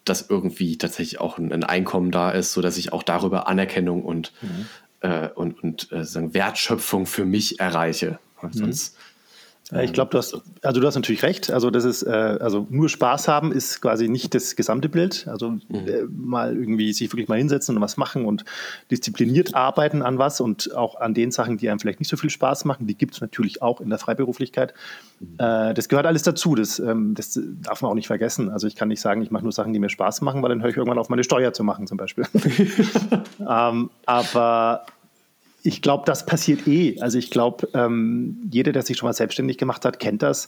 dass irgendwie tatsächlich auch ein Einkommen da ist, sodass ich auch darüber Anerkennung und, mhm. äh, und, und äh, sagen Wertschöpfung für mich erreiche. Mhm. Sonst ich glaube, du hast, also du hast natürlich recht. Also das ist, äh, also nur Spaß haben ist quasi nicht das gesamte Bild. Also mhm. äh, mal irgendwie sich wirklich mal hinsetzen und was machen und diszipliniert arbeiten an was und auch an den Sachen, die einem vielleicht nicht so viel Spaß machen, die gibt es natürlich auch in der Freiberuflichkeit. Mhm. Äh, das gehört alles dazu. Das, ähm, das darf man auch nicht vergessen. Also ich kann nicht sagen, ich mache nur Sachen, die mir Spaß machen, weil dann höre ich irgendwann auf, meine Steuer zu machen zum Beispiel. ähm, aber ich glaube, das passiert eh. Also ich glaube, ähm, jeder, der sich schon mal selbstständig gemacht hat, kennt das.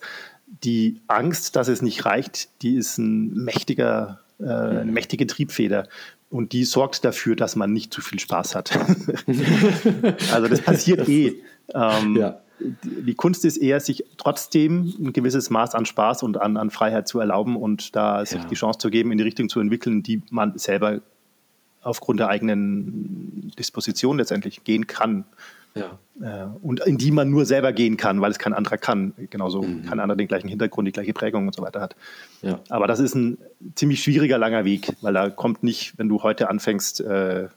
Die Angst, dass es nicht reicht, die ist ein mächtiger, äh, eine mächtige Triebfeder. Und die sorgt dafür, dass man nicht zu viel Spaß hat. also das passiert eh. Ähm, ja. Die Kunst ist eher, sich trotzdem ein gewisses Maß an Spaß und an, an Freiheit zu erlauben und da sich ja. die Chance zu geben, in die Richtung zu entwickeln, die man selber aufgrund der eigenen Disposition letztendlich gehen kann. Ja. Äh, und in die man nur selber gehen kann, weil es kein anderer kann. Genauso mhm. kein anderer den gleichen Hintergrund, die gleiche Prägung und so weiter hat. Ja. Aber das ist ein ziemlich schwieriger, langer Weg, weil da kommt nicht, wenn du heute anfängst, äh,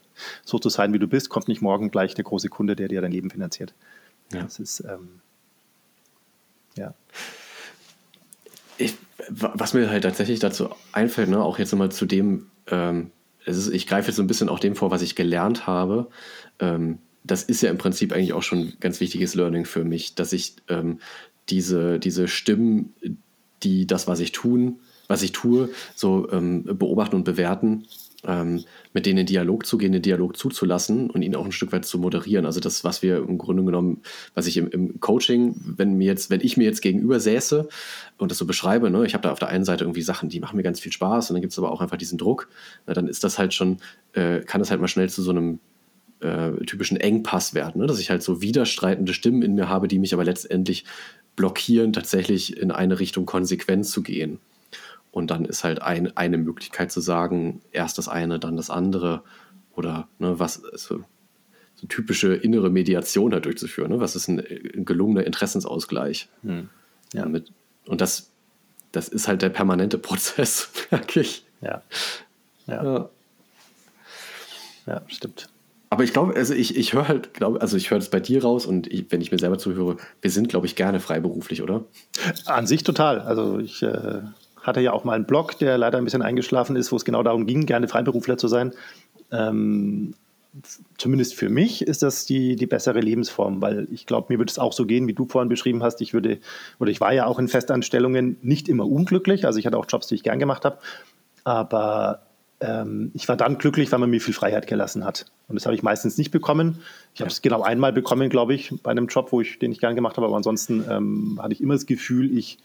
so zu sein, wie du bist, kommt nicht morgen gleich der große Kunde, der dir dein Leben finanziert. Ja. Das ist, ähm, ja. Ich, was mir halt tatsächlich dazu einfällt, ne, auch jetzt nochmal zu dem, ähm, ist, ich greife jetzt so ein bisschen auch dem vor, was ich gelernt habe. Ähm, das ist ja im Prinzip eigentlich auch schon ein ganz wichtiges Learning für mich, dass ich ähm, diese, diese Stimmen, die das, was ich tun, was ich tue, so ähm, beobachten und bewerten, ähm, mit denen in Dialog zu gehen, den Dialog zuzulassen und ihn auch ein Stück weit zu moderieren. Also das, was wir im Grunde genommen, was ich im, im Coaching, wenn mir jetzt, wenn ich mir jetzt gegenüber säße und das so beschreibe, ne, ich habe da auf der einen Seite irgendwie Sachen, die machen mir ganz viel Spaß und dann gibt es aber auch einfach diesen Druck, na, dann ist das halt schon, äh, kann das halt mal schnell zu so einem äh, typischen Engpass werden, ne? dass ich halt so widerstreitende Stimmen in mir habe, die mich aber letztendlich blockieren, tatsächlich in eine Richtung konsequent zu gehen. Und dann ist halt ein, eine Möglichkeit zu sagen, erst das eine, dann das andere. Oder ne, was also, so typische innere Mediation halt durchzuführen. Ne? Was ist ein, ein gelungener Interessensausgleich? Hm. Ja. Mit, und das, das ist halt der permanente Prozess, merke ich. Ja. Ja. ja. ja stimmt. Aber ich glaube, also ich, ich höre halt, glaube, also ich höre das bei dir raus und ich, wenn ich mir selber zuhöre, wir sind, glaube ich, gerne freiberuflich, oder? An sich total. Also ich äh, hatte ja auch mal einen Blog, der leider ein bisschen eingeschlafen ist, wo es genau darum ging, gerne Freiberufler zu sein. Ähm, zumindest für mich ist das die, die bessere Lebensform, weil ich glaube, mir würde es auch so gehen, wie du vorhin beschrieben hast. Ich würde, oder ich war ja auch in Festanstellungen nicht immer unglücklich. Also ich hatte auch Jobs, die ich gern gemacht habe. Aber ähm, ich war dann glücklich, weil man mir viel Freiheit gelassen hat. Und das habe ich meistens nicht bekommen. Ich habe es genau einmal bekommen, glaube ich, bei einem Job, wo ich, den ich gern gemacht habe. Aber ansonsten ähm, hatte ich immer das Gefühl, ich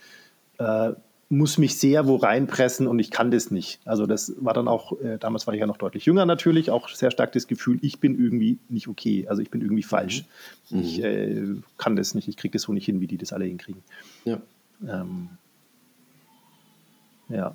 äh, muss mich sehr wo reinpressen und ich kann das nicht. Also das war dann auch, äh, damals war ich ja noch deutlich jünger natürlich, auch sehr stark das Gefühl, ich bin irgendwie nicht okay, also ich bin irgendwie falsch. Mhm. Ich äh, kann das nicht, ich kriege das so nicht hin, wie die das alle hinkriegen. Ja. Ähm, ja.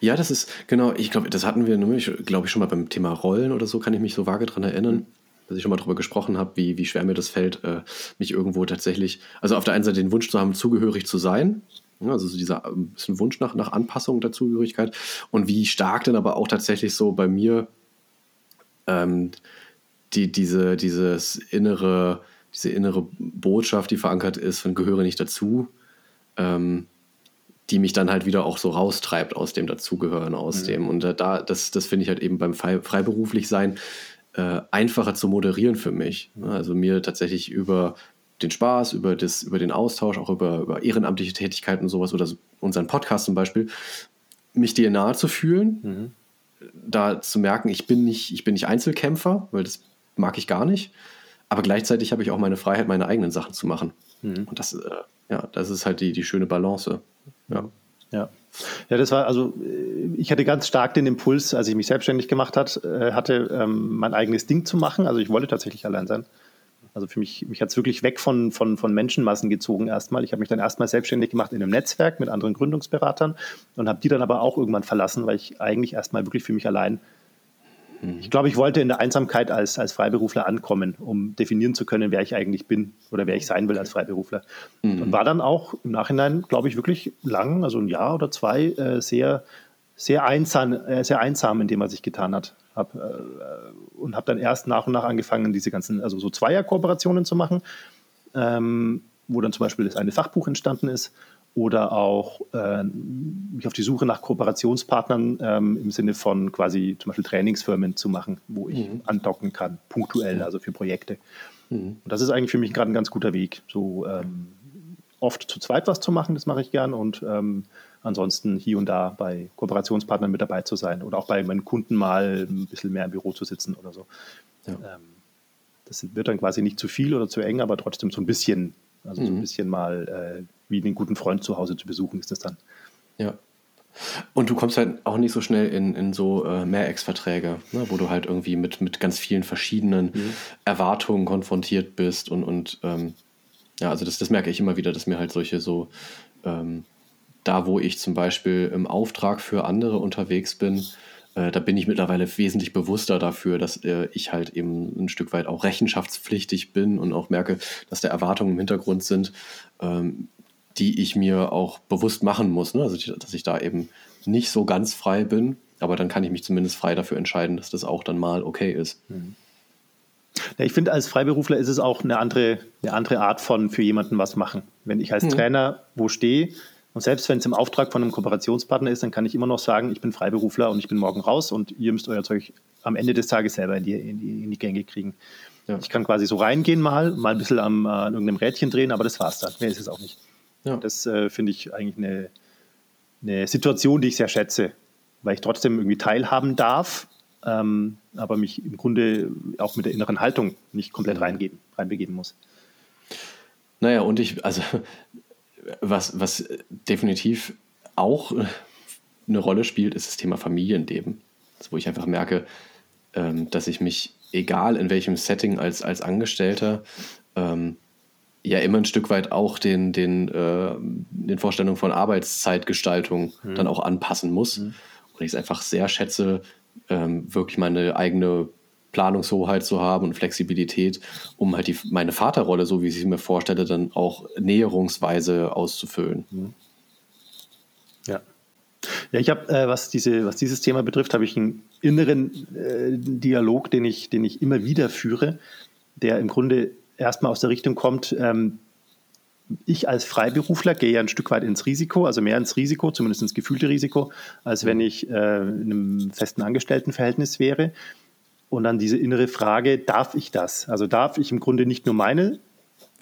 Ja, das ist, genau, ich glaube, das hatten wir nämlich, glaube ich, schon mal beim Thema Rollen oder so, kann ich mich so vage dran erinnern. Mhm dass ich schon mal darüber gesprochen habe, wie, wie schwer mir das fällt, äh, mich irgendwo tatsächlich, also auf der einen Seite den Wunsch zu haben, zugehörig zu sein, also so dieser ähm, bisschen Wunsch nach, nach Anpassung der Zugehörigkeit und wie stark dann aber auch tatsächlich so bei mir ähm, die, diese, dieses innere, diese innere Botschaft, die verankert ist, von gehöre nicht dazu, ähm, die mich dann halt wieder auch so raustreibt aus dem Dazugehören, aus mhm. dem. Und da, das, das finde ich halt eben beim freiberuflich sein äh, einfacher zu moderieren für mich. Also mir tatsächlich über den Spaß, über, das, über den Austausch, auch über, über ehrenamtliche Tätigkeiten und sowas oder unseren Podcast zum Beispiel, mich dir nahe zu fühlen, mhm. da zu merken, ich bin, nicht, ich bin nicht Einzelkämpfer, weil das mag ich gar nicht, aber gleichzeitig habe ich auch meine Freiheit, meine eigenen Sachen zu machen. Mhm. Und das, äh, ja, das ist halt die, die schöne Balance. Ja. Ja. Ja, das war also, äh, ich hatte ganz stark den Impuls, als ich mich selbstständig gemacht hat, äh, hatte, ähm, mein eigenes Ding zu machen. Also ich wollte tatsächlich allein sein. Also für mich, mich hat es wirklich weg von, von, von Menschenmassen gezogen erstmal. Ich habe mich dann erstmal selbstständig gemacht in einem Netzwerk mit anderen Gründungsberatern und habe die dann aber auch irgendwann verlassen, weil ich eigentlich erstmal wirklich für mich allein hm. ich glaube, ich wollte in der Einsamkeit als, als Freiberufler ankommen, um definieren zu können, wer ich eigentlich bin oder wer ich sein will als Freiberufler. Mhm. Und war dann auch im Nachhinein, glaube ich, wirklich lang, also ein Jahr oder zwei, äh, sehr, sehr, einsam, äh, sehr einsam in dem, was ich getan hat. Hab, äh, und habe dann erst nach und nach angefangen, diese ganzen, also so Zweier-Kooperationen zu machen, ähm, wo dann zum Beispiel das eine Fachbuch entstanden ist oder auch äh, mich auf die Suche nach Kooperationspartnern ähm, im Sinne von quasi zum Beispiel Trainingsfirmen zu machen, wo ich mhm. andocken kann, punktuell, also für Projekte. Mhm. Und das ist eigentlich für mich gerade ein ganz guter Weg, so ähm, oft zu zweit was zu machen, das mache ich gern und ähm, ansonsten hier und da bei Kooperationspartnern mit dabei zu sein oder auch bei meinen Kunden mal ein bisschen mehr im Büro zu sitzen oder so. Ja. Ähm, das wird dann quasi nicht zu viel oder zu eng, aber trotzdem so ein bisschen, also mhm. so ein mhm. bisschen mal äh, wie einen guten Freund zu Hause zu besuchen, ist das dann. Ja. Und du kommst halt auch nicht so schnell in, in so äh, Mehrex-Verträge, ne, wo du halt irgendwie mit, mit ganz vielen verschiedenen mhm. Erwartungen konfrontiert bist und, und ähm, ja, also das, das merke ich immer wieder, dass mir halt solche so, ähm, da wo ich zum Beispiel im Auftrag für andere unterwegs bin, äh, da bin ich mittlerweile wesentlich bewusster dafür, dass äh, ich halt eben ein Stück weit auch rechenschaftspflichtig bin und auch merke, dass da Erwartungen im Hintergrund sind, ähm, die ich mir auch bewusst machen muss. Ne? Also, dass ich da eben nicht so ganz frei bin, aber dann kann ich mich zumindest frei dafür entscheiden, dass das auch dann mal okay ist. Mhm. Ja, ich finde, als Freiberufler ist es auch eine andere, eine andere Art von für jemanden was machen. Wenn ich als mhm. Trainer wo stehe und selbst wenn es im Auftrag von einem Kooperationspartner ist, dann kann ich immer noch sagen, ich bin Freiberufler und ich bin morgen raus und ihr müsst euer Zeug am Ende des Tages selber in die, in die, in die Gänge kriegen. Ja. Ich kann quasi so reingehen mal, mal ein bisschen am, an irgendeinem Rädchen drehen, aber das war's dann. Mehr ist es auch nicht. Ja. Das äh, finde ich eigentlich eine, eine Situation, die ich sehr schätze, weil ich trotzdem irgendwie teilhaben darf, ähm, aber mich im Grunde auch mit der inneren Haltung nicht komplett reingeben, reinbegeben muss. Naja, und ich, also was, was definitiv auch eine Rolle spielt, ist das Thema Familienleben. Also, wo ich einfach merke, ähm, dass ich mich, egal in welchem Setting als, als Angestellter, ähm, ja immer ein Stück weit auch den, den, äh, den Vorstellungen von Arbeitszeitgestaltung mhm. dann auch anpassen muss. Mhm. Und ich es einfach sehr schätze, ähm, wirklich meine eigene Planungshoheit zu haben und Flexibilität, um halt die, meine Vaterrolle, so wie ich sie mir vorstelle, dann auch näherungsweise auszufüllen. Mhm. Ja. Ja, ich habe, äh, was, diese, was dieses Thema betrifft, habe ich einen inneren äh, Dialog, den ich, den ich immer wieder führe, der im Grunde erstmal aus der Richtung kommt, ähm, ich als Freiberufler gehe ja ein Stück weit ins Risiko, also mehr ins Risiko, zumindest ins gefühlte Risiko, als wenn ich äh, in einem festen Angestelltenverhältnis wäre. Und dann diese innere Frage, darf ich das? Also darf ich im Grunde nicht nur meine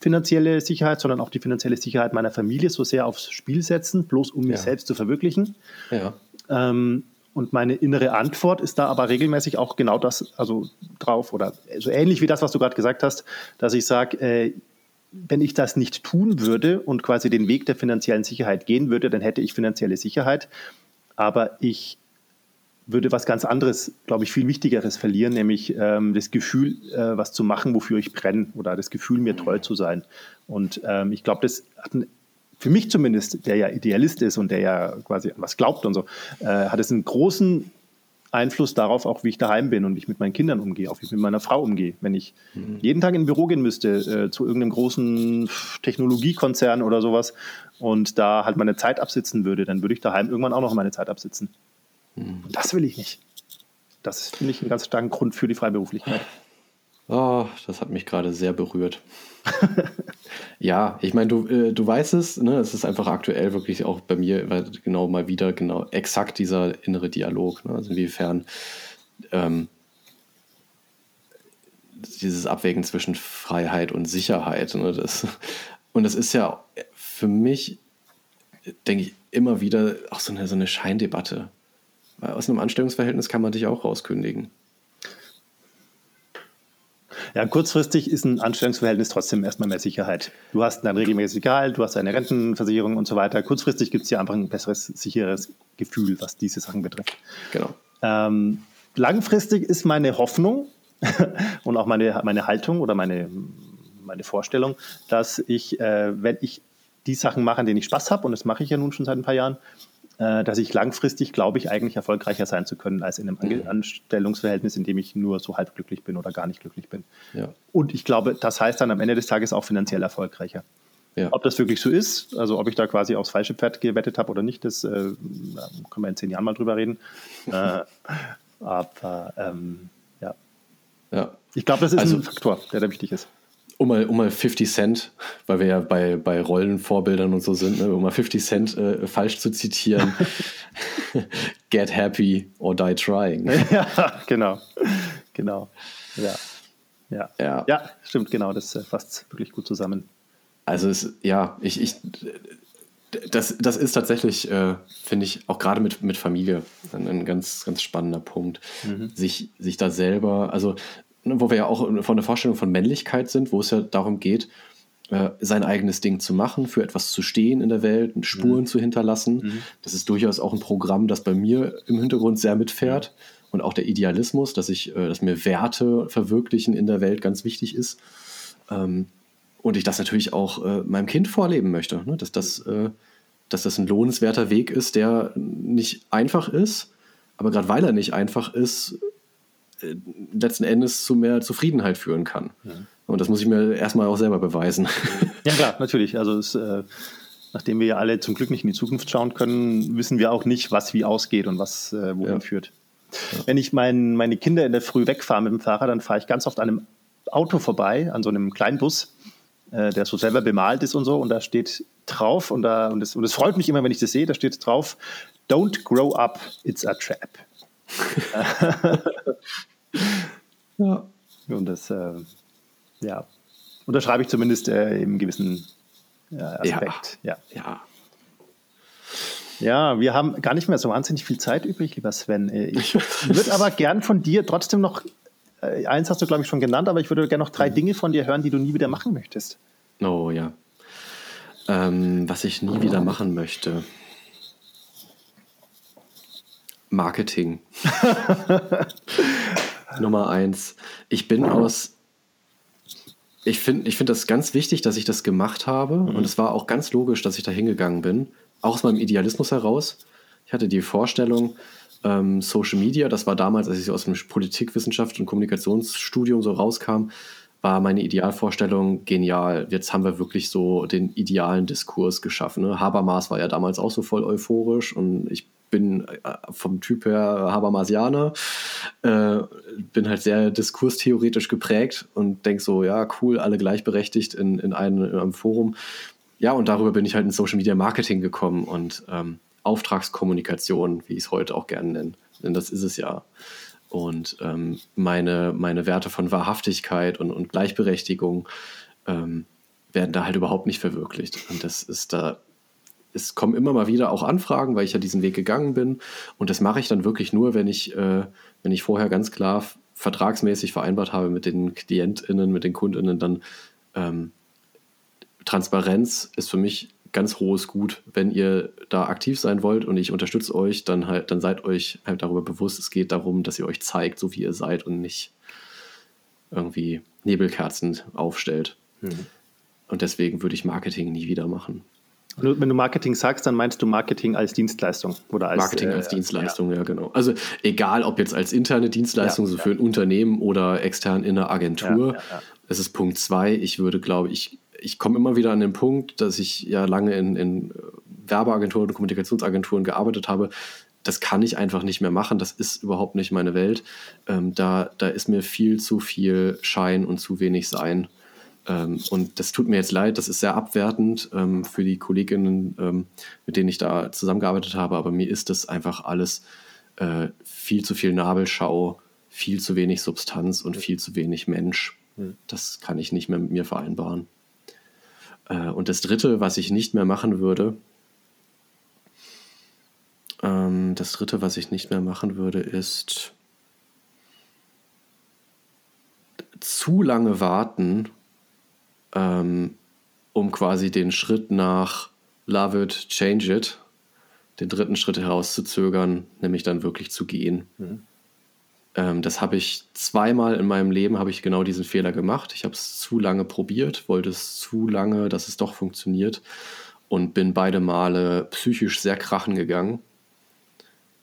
finanzielle Sicherheit, sondern auch die finanzielle Sicherheit meiner Familie so sehr aufs Spiel setzen, bloß um mich selbst zu verwirklichen? Ja. Ähm, und meine innere Antwort ist da aber regelmäßig auch genau das, also drauf oder so ähnlich wie das, was du gerade gesagt hast, dass ich sage, äh, wenn ich das nicht tun würde und quasi den Weg der finanziellen Sicherheit gehen würde, dann hätte ich finanzielle Sicherheit. Aber ich würde was ganz anderes, glaube ich, viel Wichtigeres verlieren, nämlich ähm, das Gefühl, äh, was zu machen, wofür ich brenne oder das Gefühl, mir treu zu sein. Und ähm, ich glaube, das hat einen für mich zumindest, der ja Idealist ist und der ja quasi an was glaubt und so, äh, hat es einen großen Einfluss darauf, auch wie ich daheim bin und wie ich mit meinen Kindern umgehe, auch wie ich mit meiner Frau umgehe. Wenn ich mhm. jeden Tag in ein Büro gehen müsste, äh, zu irgendeinem großen Technologiekonzern oder sowas und da halt meine Zeit absitzen würde, dann würde ich daheim irgendwann auch noch meine Zeit absitzen. Das will ich nicht. Das finde ich einen ganz starken Grund für die Freiberuflichkeit. Oh, das hat mich gerade sehr berührt. ja, ich meine, du, äh, du weißt es, ne? es ist einfach aktuell wirklich auch bei mir genau mal wieder genau exakt dieser innere Dialog. Ne? Also inwiefern ähm, dieses Abwägen zwischen Freiheit und Sicherheit. Ne? Das, und das ist ja für mich, denke ich, immer wieder auch so eine, so eine Scheindebatte. Aus einem Anstellungsverhältnis kann man dich auch rauskündigen. Ja, kurzfristig ist ein Anstellungsverhältnis trotzdem erstmal mehr Sicherheit. Du hast ein regelmäßiges Gehalt, du hast eine Rentenversicherung und so weiter. Kurzfristig gibt es ja einfach ein besseres, sicheres Gefühl, was diese Sachen betrifft. Genau. Ähm, langfristig ist meine Hoffnung und auch meine, meine Haltung oder meine, meine Vorstellung, dass ich, äh, wenn ich die Sachen mache, an denen ich Spaß habe, und das mache ich ja nun schon seit ein paar Jahren, dass ich langfristig, glaube ich, eigentlich erfolgreicher sein zu können als in einem mhm. Anstellungsverhältnis, in dem ich nur so halb glücklich bin oder gar nicht glücklich bin. Ja. Und ich glaube, das heißt dann am Ende des Tages auch finanziell erfolgreicher. Ja. Ob das wirklich so ist, also ob ich da quasi aufs falsche Pferd gewettet habe oder nicht, das äh, können wir in zehn Jahren mal drüber reden. äh, aber ähm, ja. ja. Ich glaube, das ist also, ein Faktor, der da wichtig ist um mal, um mal 50 Cent, weil wir ja bei, bei Rollenvorbildern und so sind, ne, um mal 50 Cent äh, falsch zu zitieren, get happy or die trying. ja, genau. Genau. Ja. Ja. ja. ja stimmt, genau. Das äh, fasst wirklich gut zusammen. Also es, ja, ich, ich das, das ist tatsächlich, äh, finde ich, auch gerade mit, mit Familie ein, ein, ganz, ganz spannender Punkt. Mhm. Sich, sich da selber, also wo wir ja auch von der Vorstellung von Männlichkeit sind, wo es ja darum geht, äh, sein eigenes Ding zu machen, für etwas zu stehen in der Welt, Spuren mhm. zu hinterlassen. Mhm. Das ist durchaus auch ein Programm, das bei mir im Hintergrund sehr mitfährt. Und auch der Idealismus, dass ich, äh, dass mir Werte verwirklichen in der Welt ganz wichtig ist. Ähm, und ich das natürlich auch äh, meinem Kind vorleben möchte, ne? dass, das, dass das ein lohnenswerter Weg ist, der nicht einfach ist, aber gerade weil er nicht einfach ist, letzten Endes zu mehr Zufriedenheit führen kann. Ja. Und das muss ich mir erstmal auch selber beweisen. Ja, klar, natürlich. Also, es, äh, nachdem wir ja alle zum Glück nicht in die Zukunft schauen können, wissen wir auch nicht, was wie ausgeht und was äh, wohin ja. führt. Ja. Wenn ich mein, meine Kinder in der Früh wegfahre mit dem Fahrrad, dann fahre ich ganz oft an einem Auto vorbei, an so einem kleinen Bus, äh, der so selber bemalt ist und so. Und da steht drauf, und, da, und, es, und es freut mich immer, wenn ich das sehe, da steht drauf, Don't grow up, it's a trap. Ja. Und das, äh, ja, unterschreibe ich zumindest äh, im gewissen äh, Aspekt. Ja. ja. ja. Ja, wir haben gar nicht mehr so wahnsinnig viel Zeit übrig, lieber Sven. Äh, ich würde aber gern von dir trotzdem noch, äh, eins hast du, glaube ich, schon genannt, aber ich würde gerne noch drei mhm. Dinge von dir hören, die du nie wieder machen möchtest. Oh ja. Ähm, was ich nie wieder machen möchte. Marketing. Nummer eins. Ich bin aus. Ich finde ich find das ganz wichtig, dass ich das gemacht habe. Mhm. Und es war auch ganz logisch, dass ich da hingegangen bin. Auch aus meinem Idealismus heraus. Ich hatte die Vorstellung, ähm, Social Media, das war damals, als ich aus dem Politikwissenschaft und Kommunikationsstudium so rauskam, war meine Idealvorstellung genial. Jetzt haben wir wirklich so den idealen Diskurs geschaffen. Ne? Habermas war ja damals auch so voll euphorisch und ich bin äh, vom Typ her Habermasianer, äh, bin halt sehr diskurstheoretisch geprägt und denke so, ja, cool, alle gleichberechtigt in, in, einem, in einem Forum. Ja, und darüber bin ich halt in Social Media Marketing gekommen und ähm, Auftragskommunikation, wie ich es heute auch gerne nenne. Denn das ist es ja. Und ähm, meine, meine Werte von Wahrhaftigkeit und, und Gleichberechtigung ähm, werden da halt überhaupt nicht verwirklicht. Und das ist da es kommen immer mal wieder auch Anfragen, weil ich ja diesen Weg gegangen bin. Und das mache ich dann wirklich nur, wenn ich, äh, wenn ich vorher ganz klar vertragsmäßig vereinbart habe mit den KlientInnen, mit den KundInnen, dann ähm, Transparenz ist für mich ganz hohes Gut. Wenn ihr da aktiv sein wollt und ich unterstütze euch, dann halt, dann seid euch halt darüber bewusst, es geht darum, dass ihr euch zeigt, so wie ihr seid und nicht irgendwie Nebelkerzen aufstellt. Mhm. Und deswegen würde ich Marketing nie wieder machen. Wenn du Marketing sagst, dann meinst du Marketing als Dienstleistung oder als Marketing als äh, Dienstleistung, ja. ja. genau. Also egal, ob jetzt als interne Dienstleistung, ja, so für ein Unternehmen oder extern in einer Agentur. Das ist Punkt zwei. Ich würde, glaube ich, ich komme immer wieder an den Punkt, dass ich ja lange in, in Werbeagenturen und Kommunikationsagenturen gearbeitet habe. Das kann ich einfach nicht mehr machen. Das ist überhaupt nicht meine Welt. Ähm, da, da ist mir viel zu viel Schein und zu wenig Sein. Ähm, und das tut mir jetzt leid, das ist sehr abwertend ähm, für die Kolleginnen, ähm, mit denen ich da zusammengearbeitet habe, aber mir ist das einfach alles äh, viel zu viel Nabelschau, viel zu wenig Substanz und viel zu wenig Mensch. Das kann ich nicht mehr mit mir vereinbaren. Äh, und das Dritte, was ich nicht mehr machen würde, ähm, das Dritte, was ich nicht mehr machen würde, ist zu lange warten ähm, um quasi den Schritt nach Love it, change it, den dritten Schritt herauszuzögern, nämlich dann wirklich zu gehen. Mhm. Ähm, das habe ich zweimal in meinem Leben, habe ich genau diesen Fehler gemacht. Ich habe es zu lange probiert, wollte es zu lange, dass es doch funktioniert und bin beide Male psychisch sehr krachen gegangen.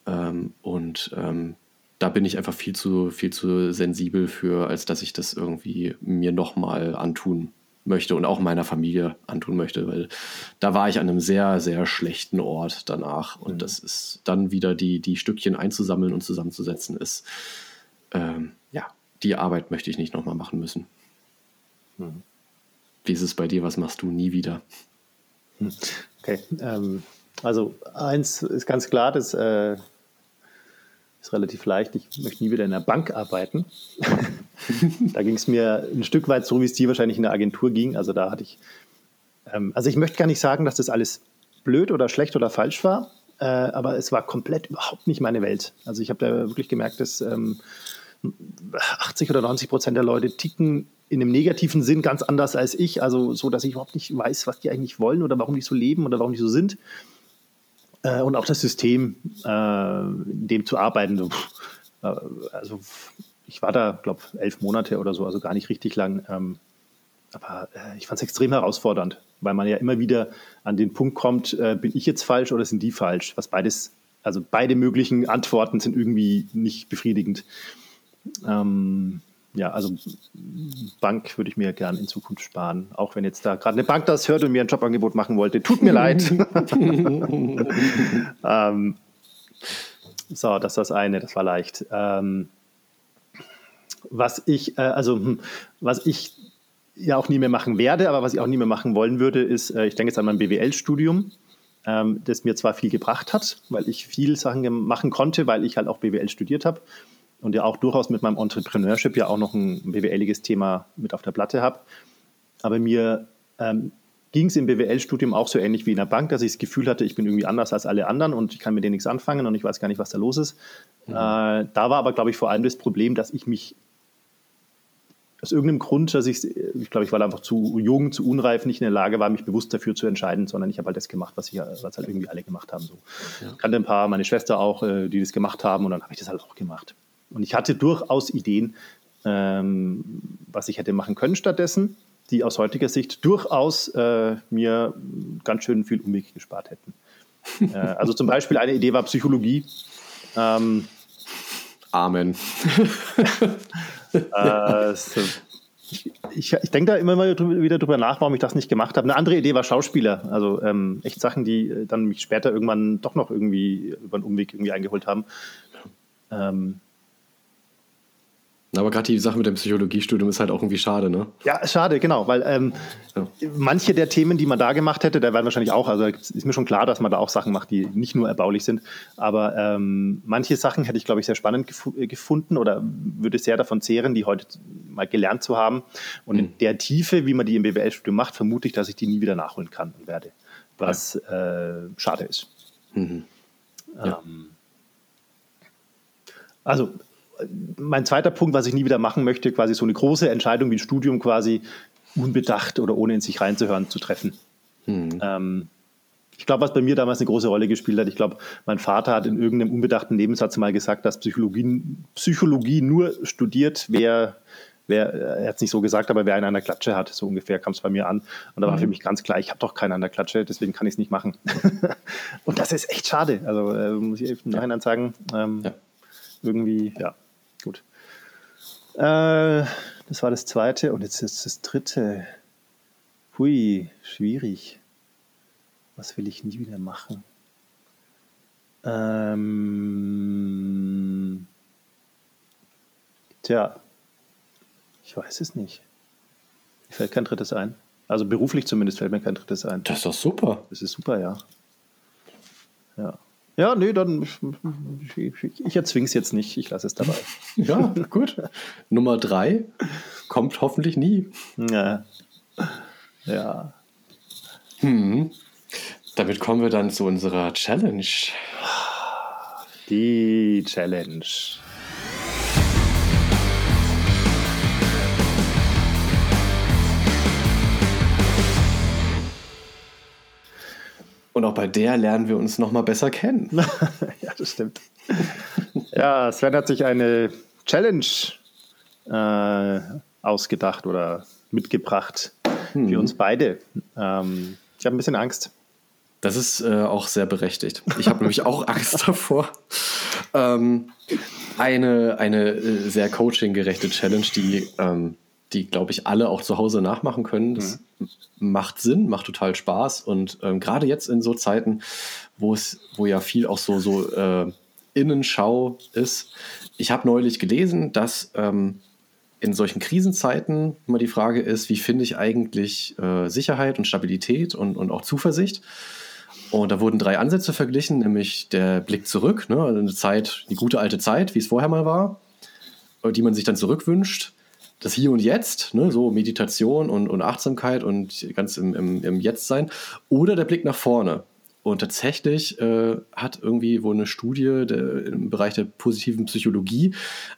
Ähm, und ähm, da bin ich einfach viel zu, viel zu sensibel für, als dass ich das irgendwie mir nochmal antun möchte und auch meiner Familie antun möchte, weil da war ich an einem sehr, sehr schlechten Ort danach. Und mhm. das ist dann wieder die, die Stückchen einzusammeln und zusammenzusetzen, ist, ähm, ja, die Arbeit möchte ich nicht nochmal machen müssen. Mhm. Wie ist es bei dir? Was machst du nie wieder? Hm. Okay, ähm, also eins ist ganz klar, das äh, ist relativ leicht. Ich möchte nie wieder in der Bank arbeiten. Da ging es mir ein Stück weit so, wie es dir wahrscheinlich in der Agentur ging. Also da hatte ich, ähm, also ich möchte gar nicht sagen, dass das alles blöd oder schlecht oder falsch war, äh, aber es war komplett überhaupt nicht meine Welt. Also ich habe da wirklich gemerkt, dass ähm, 80 oder 90 Prozent der Leute ticken in einem negativen Sinn ganz anders als ich. Also so, dass ich überhaupt nicht weiß, was die eigentlich wollen oder warum die so leben oder warum die so sind. Äh, und auch das System, äh, in dem zu arbeiten. Äh, also ich war da, glaube ich, elf Monate oder so, also gar nicht richtig lang. Ähm, aber äh, ich fand es extrem herausfordernd, weil man ja immer wieder an den Punkt kommt, äh, bin ich jetzt falsch oder sind die falsch? Was beides, also beide möglichen Antworten sind irgendwie nicht befriedigend. Ähm, ja, also Bank würde ich mir gern in Zukunft sparen. Auch wenn jetzt da gerade eine Bank das hört und mir ein Jobangebot machen wollte. Tut mir leid. ähm, so, das ist das eine, das war leicht. Ähm, was ich, äh, also hm, was ich ja auch nie mehr machen werde, aber was ich auch nie mehr machen wollen würde, ist, äh, ich denke jetzt an mein BWL-Studium, ähm, das mir zwar viel gebracht hat, weil ich viel Sachen machen konnte, weil ich halt auch BWL studiert habe und ja auch durchaus mit meinem Entrepreneurship ja auch noch ein BWLiges Thema mit auf der Platte habe. Aber mir ähm, ging es im BWL-Studium auch so ähnlich wie in der Bank, dass ich das Gefühl hatte, ich bin irgendwie anders als alle anderen und ich kann mit denen nichts anfangen und ich weiß gar nicht, was da los ist. Mhm. Äh, da war aber, glaube ich, vor allem das Problem, dass ich mich aus irgendeinem Grund, dass ich, ich glaube, ich war einfach zu jung, zu unreif, nicht in der Lage war, mich bewusst dafür zu entscheiden, sondern ich habe halt das gemacht, was, ich, was halt irgendwie alle gemacht haben. So. Ja. Ich kannte ein paar, meine Schwester auch, äh, die das gemacht haben und dann habe ich das halt auch gemacht. Und ich hatte durchaus Ideen, ähm, was ich hätte machen können stattdessen, die aus heutiger Sicht durchaus äh, mir ganz schön viel Umweg gespart hätten. äh, also zum Beispiel eine Idee war Psychologie. Ähm, Amen. äh, ich, ich denke da immer mal wieder drüber nach, warum ich das nicht gemacht habe. Eine andere Idee war Schauspieler. Also ähm, echt Sachen, die äh, dann mich später irgendwann doch noch irgendwie über einen Umweg irgendwie eingeholt haben. Ähm, aber gerade die Sache mit dem Psychologiestudium ist halt auch irgendwie schade, ne? Ja, schade, genau, weil ähm, ja. manche der Themen, die man da gemacht hätte, da werden wahrscheinlich auch, also ist mir schon klar, dass man da auch Sachen macht, die nicht nur erbaulich sind, aber ähm, manche Sachen hätte ich, glaube ich, sehr spannend gef äh, gefunden oder würde sehr davon zehren, die heute mal gelernt zu haben. Und mhm. in der Tiefe, wie man die im BWL-Studium macht, vermute ich, dass ich die nie wieder nachholen kann und werde, was ja. äh, schade ist. Mhm. Ja. Ähm, also mein zweiter Punkt, was ich nie wieder machen möchte, quasi so eine große Entscheidung wie ein Studium quasi unbedacht oder ohne in sich reinzuhören zu treffen. Mhm. Ähm, ich glaube, was bei mir damals eine große Rolle gespielt hat, ich glaube, mein Vater hat in irgendeinem unbedachten Nebensatz mal gesagt, dass Psychologie, Psychologie nur studiert, wer, wer er hat es nicht so gesagt, aber wer einen an der Klatsche hat, so ungefähr kam es bei mir an. Und da war mhm. für mich ganz klar, ich habe doch keinen an der Klatsche, deswegen kann ich es nicht machen. und das ist echt schade. Also äh, muss ich im Nachhinein sagen, ähm, ja. irgendwie, ja, Gut. Äh, das war das zweite und jetzt ist das dritte. Hui, schwierig. Was will ich nie wieder machen? Ähm, tja, ich weiß es nicht. Mir fällt kein drittes ein. Also beruflich zumindest fällt mir kein drittes ein. Das ist doch super. Das ist super, ja. Ja. Ja, nee, dann ich, erzwinge es jetzt nicht, ich lasse es dabei. ja, gut. Nummer drei kommt hoffentlich nie. Ja. Ja. Hm. Damit kommen wir dann zu unserer Challenge. Die Challenge. Und auch bei der lernen wir uns nochmal besser kennen. ja, das stimmt. ja, Sven hat sich eine Challenge äh, ausgedacht oder mitgebracht hm. für uns beide. Ähm, ich habe ein bisschen Angst. Das ist äh, auch sehr berechtigt. Ich habe nämlich auch Angst davor. Ähm, eine, eine äh, sehr coaching-gerechte Challenge, die, ähm, die glaube ich, alle auch zu Hause nachmachen können. Das mhm. macht Sinn, macht total Spaß. Und ähm, gerade jetzt in so Zeiten, wo es, wo ja viel auch so, so äh, Innenschau ist. Ich habe neulich gelesen, dass ähm, in solchen Krisenzeiten immer die Frage ist, wie finde ich eigentlich äh, Sicherheit und Stabilität und, und auch Zuversicht? Und da wurden drei Ansätze verglichen, nämlich der Blick zurück, ne, also eine Zeit, die gute alte Zeit, wie es vorher mal war, die man sich dann zurückwünscht. Das Hier und Jetzt, ne, so Meditation und, und Achtsamkeit und ganz im, im, im Jetzt sein. Oder der Blick nach vorne. Und tatsächlich äh, hat irgendwie wohl eine Studie der, im Bereich der positiven Psychologie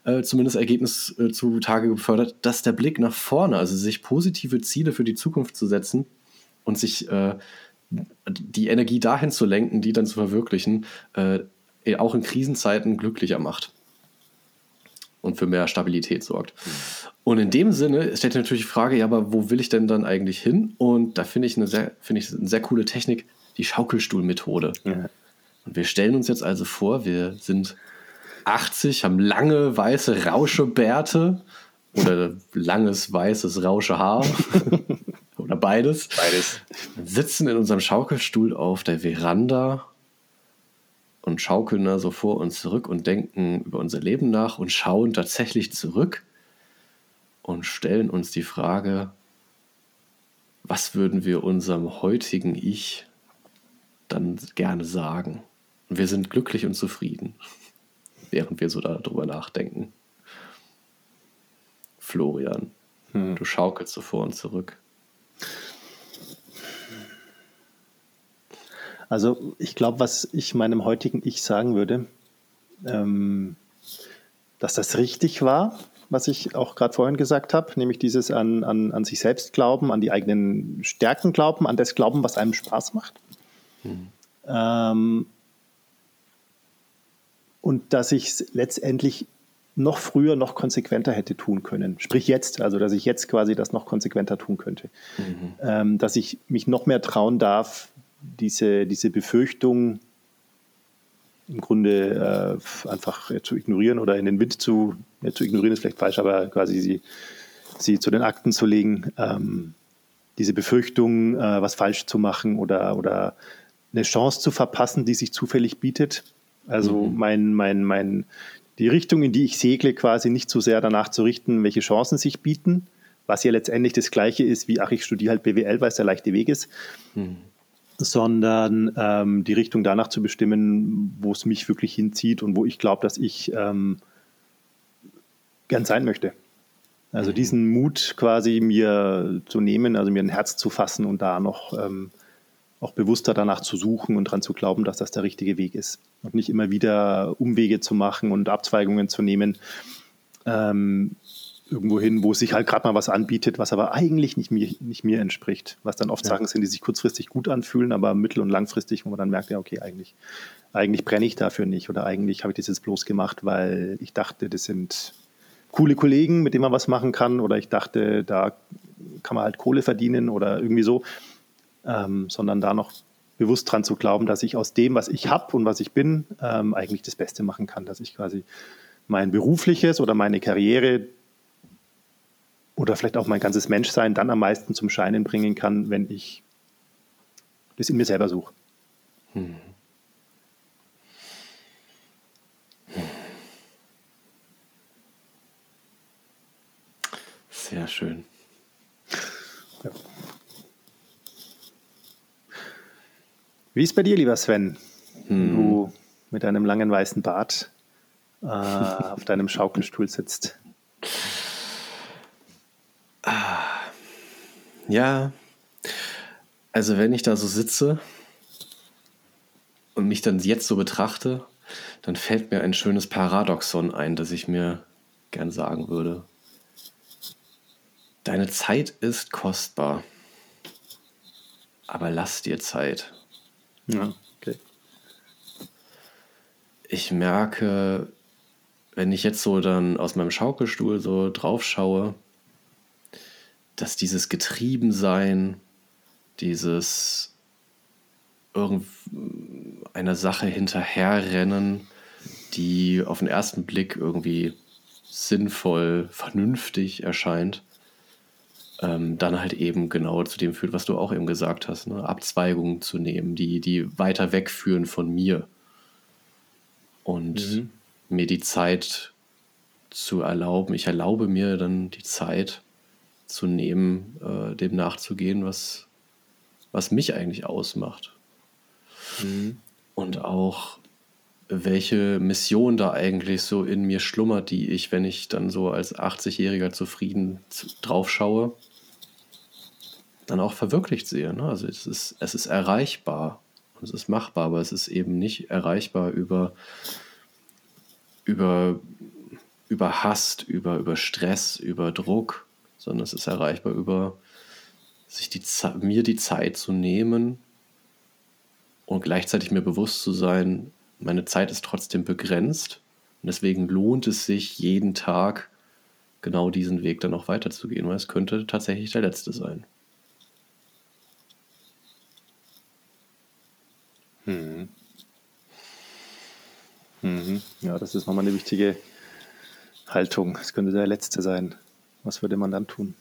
äh, zumindest Ergebnis äh, zutage gefördert, dass der Blick nach vorne, also sich positive Ziele für die Zukunft zu setzen und sich äh, die Energie dahin zu lenken, die dann zu verwirklichen, äh, auch in Krisenzeiten glücklicher macht und für mehr Stabilität sorgt. Mhm. Und in dem Sinne stellt natürlich die Frage, ja, aber wo will ich denn dann eigentlich hin? Und da finde ich eine sehr, finde ich eine sehr coole Technik, die Schaukelstuhlmethode. Ja. Und wir stellen uns jetzt also vor, wir sind 80, haben lange weiße Rauschebärte oder langes weißes Rauschehaar oder beides. Beides. Sitzen in unserem Schaukelstuhl auf der Veranda und schaukeln da so vor uns zurück und denken über unser Leben nach und schauen tatsächlich zurück und stellen uns die Frage, was würden wir unserem heutigen Ich dann gerne sagen? Und wir sind glücklich und zufrieden, während wir so darüber nachdenken. Florian, hm. du schaukelst so vor und zurück. Also ich glaube, was ich meinem heutigen Ich sagen würde, ähm, dass das richtig war, was ich auch gerade vorhin gesagt habe, nämlich dieses an, an, an sich selbst glauben, an die eigenen Stärken glauben, an das Glauben, was einem Spaß macht. Mhm. Ähm, und dass ich es letztendlich noch früher, noch konsequenter hätte tun können. Sprich jetzt, also dass ich jetzt quasi das noch konsequenter tun könnte. Mhm. Ähm, dass ich mich noch mehr trauen darf, diese, diese Befürchtung im Grunde äh, einfach äh, zu ignorieren oder in den Wind zu, ja, zu ignorieren ist vielleicht falsch, aber quasi sie, sie zu den Akten zu legen. Ähm, diese Befürchtung, äh, was falsch zu machen oder, oder eine Chance zu verpassen, die sich zufällig bietet. Also mhm. mein, mein, mein, die Richtung, in die ich segle, quasi nicht so sehr danach zu richten, welche Chancen sich bieten, was ja letztendlich das Gleiche ist, wie, ach, ich studiere halt BWL, weil es der leichte Weg ist, mhm. Sondern ähm, die Richtung danach zu bestimmen, wo es mich wirklich hinzieht und wo ich glaube, dass ich ähm, gern sein möchte. Also mhm. diesen Mut quasi mir zu nehmen, also mir ein Herz zu fassen und da noch ähm, auch bewusster danach zu suchen und daran zu glauben, dass das der richtige Weg ist. Und nicht immer wieder Umwege zu machen und Abzweigungen zu nehmen, ähm, irgendwo hin, wo sich halt gerade mal was anbietet, was aber eigentlich nicht mir, nicht mir entspricht. Was dann oft ja. Sachen sind, die sich kurzfristig gut anfühlen, aber mittel- und langfristig, wo man dann merkt, ja, okay, eigentlich, eigentlich brenne ich dafür nicht oder eigentlich habe ich das jetzt bloß gemacht, weil ich dachte, das sind coole Kollegen, mit denen man was machen kann oder ich dachte, da kann man halt Kohle verdienen oder irgendwie so ähm, sondern da noch bewusst dran zu glauben, dass ich aus dem, was ich habe und was ich bin, ähm, eigentlich das Beste machen kann, dass ich quasi mein berufliches oder meine Karriere oder vielleicht auch mein ganzes Menschsein dann am meisten zum Scheinen bringen kann, wenn ich das in mir selber suche. Hm. Sehr schön. Ja. Wie ist bei dir, lieber Sven? Hm. Du mit deinem langen weißen Bart äh, auf deinem Schaukelstuhl sitzt. Ja, also wenn ich da so sitze und mich dann jetzt so betrachte, dann fällt mir ein schönes Paradoxon ein, das ich mir gern sagen würde. Deine Zeit ist kostbar, aber lass dir Zeit. Ja, okay. Ich merke, wenn ich jetzt so dann aus meinem Schaukelstuhl so drauf schaue, dass dieses Getriebensein, dieses irgendeiner Sache hinterherrennen, die auf den ersten Blick irgendwie sinnvoll, vernünftig erscheint, ähm, dann halt eben genau zu dem führt, was du auch eben gesagt hast, ne? Abzweigungen zu nehmen, die, die weiter wegführen von mir. Und mhm. mir die Zeit zu erlauben, ich erlaube mir dann die Zeit zu nehmen, äh, dem nachzugehen, was, was mich eigentlich ausmacht. Mhm. Und auch welche Mission da eigentlich so in mir schlummert, die ich, wenn ich dann so als 80-Jähriger zufrieden drauf schaue, dann auch verwirklicht sehe. Ne? Also es ist, es ist erreichbar, es ist machbar, aber es ist eben nicht erreichbar über, über, über Hast, über, über Stress, über Druck, sondern es ist erreichbar über sich die, mir die Zeit zu nehmen und gleichzeitig mir bewusst zu sein, meine Zeit ist trotzdem begrenzt und deswegen lohnt es sich jeden Tag genau diesen Weg dann noch weiterzugehen, weil es könnte tatsächlich der letzte sein. Hm. Mhm. Ja, das ist nochmal eine wichtige Haltung. Es könnte der letzte sein. Was würde man dann tun?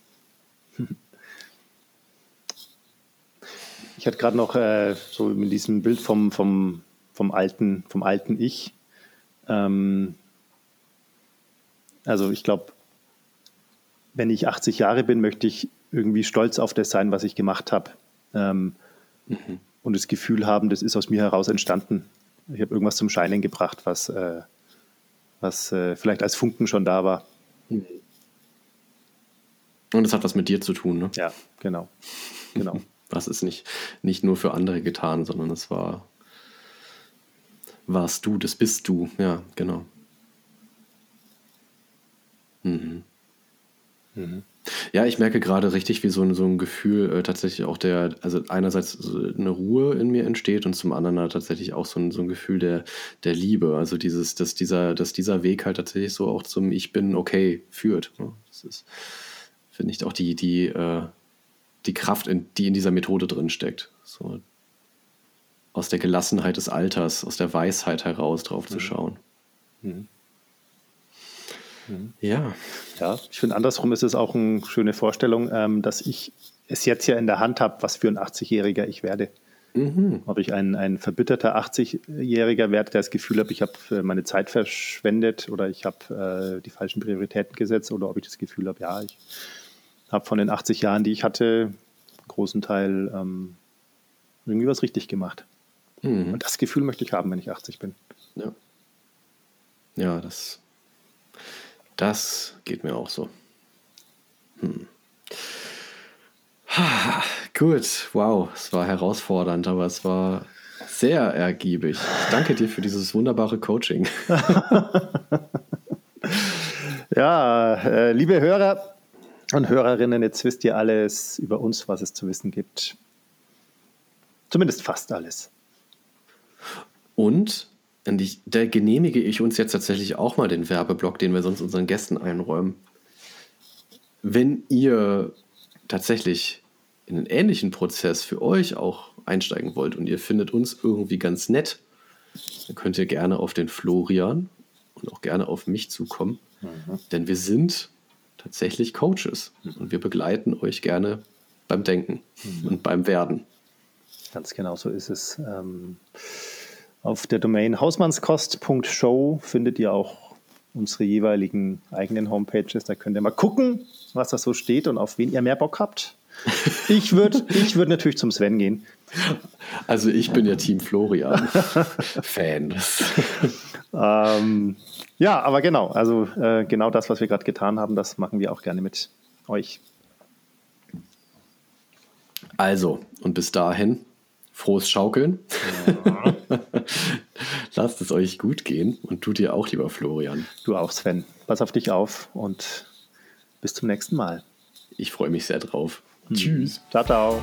Ich hatte gerade noch äh, so mit diesem Bild vom, vom, vom, alten, vom alten Ich. Ähm, also ich glaube, wenn ich 80 Jahre bin, möchte ich irgendwie stolz auf das sein, was ich gemacht habe. Ähm, mhm. Und das Gefühl haben, das ist aus mir heraus entstanden. Ich habe irgendwas zum Scheinen gebracht, was, äh, was äh, vielleicht als Funken schon da war. Und es hat was mit dir zu tun, ne? Ja, genau. genau. Das ist nicht, nicht nur für andere getan, sondern es war, warst du, das bist du. Ja, genau. Mhm. Mhm. Ja, ich merke gerade richtig, wie so ein, so ein Gefühl äh, tatsächlich auch der, also einerseits eine Ruhe in mir entsteht und zum anderen tatsächlich auch so ein, so ein Gefühl der, der Liebe. Also dieses, dass dieser, dass dieser Weg halt tatsächlich so auch zum Ich bin okay führt. Ne? Das ist, finde ich, auch die, die, äh, die Kraft, in, die in dieser Methode drin steckt. So aus der Gelassenheit des Alters, aus der Weisheit heraus drauf mhm. zu schauen. Mhm. Mhm. Ja. Ja, ich finde, andersrum ist es auch eine schöne Vorstellung, ähm, dass ich es jetzt ja in der Hand habe, was für ein 80-Jähriger ich werde. Mhm. Ob ich ein, ein verbitterter 80-Jähriger werde, der das Gefühl hat, ich habe äh, meine Zeit verschwendet oder ich habe äh, die falschen Prioritäten gesetzt oder ob ich das Gefühl habe, ja, ich habe von den 80 Jahren, die ich hatte, großen Teil ähm, irgendwie was richtig gemacht. Mhm. Und das Gefühl möchte ich haben, wenn ich 80 bin. Ja, ja das, das geht mir auch so. Hm. Ha, gut, wow, es war herausfordernd, aber es war sehr ergiebig. Ich danke dir für dieses wunderbare Coaching. ja, äh, liebe Hörer, und Hörerinnen, jetzt wisst ihr alles über uns, was es zu wissen gibt. Zumindest fast alles. Und ich, da genehmige ich uns jetzt tatsächlich auch mal den Werbeblock, den wir sonst unseren Gästen einräumen. Wenn ihr tatsächlich in einen ähnlichen Prozess für euch auch einsteigen wollt und ihr findet uns irgendwie ganz nett, dann könnt ihr gerne auf den Florian und auch gerne auf mich zukommen. Mhm. Denn wir sind tatsächlich Coaches. Und wir begleiten euch gerne beim Denken mhm. und beim Werden. Ganz genau so ist es. Ähm, auf der Domain hausmannskost.show findet ihr auch unsere jeweiligen eigenen Homepages. Da könnt ihr mal gucken, was da so steht und auf wen ihr mehr Bock habt. Ich würde ich würd natürlich zum Sven gehen. Also ich bin ja Team Florian Fan. ähm, ja, aber genau, also äh, genau das, was wir gerade getan haben, das machen wir auch gerne mit euch. Also, und bis dahin, frohes Schaukeln. Ja. Lasst es euch gut gehen und du dir auch, lieber Florian. Du auch, Sven. Pass auf dich auf und bis zum nächsten Mal. Ich freue mich sehr drauf. Tschüss. Ciao, ciao.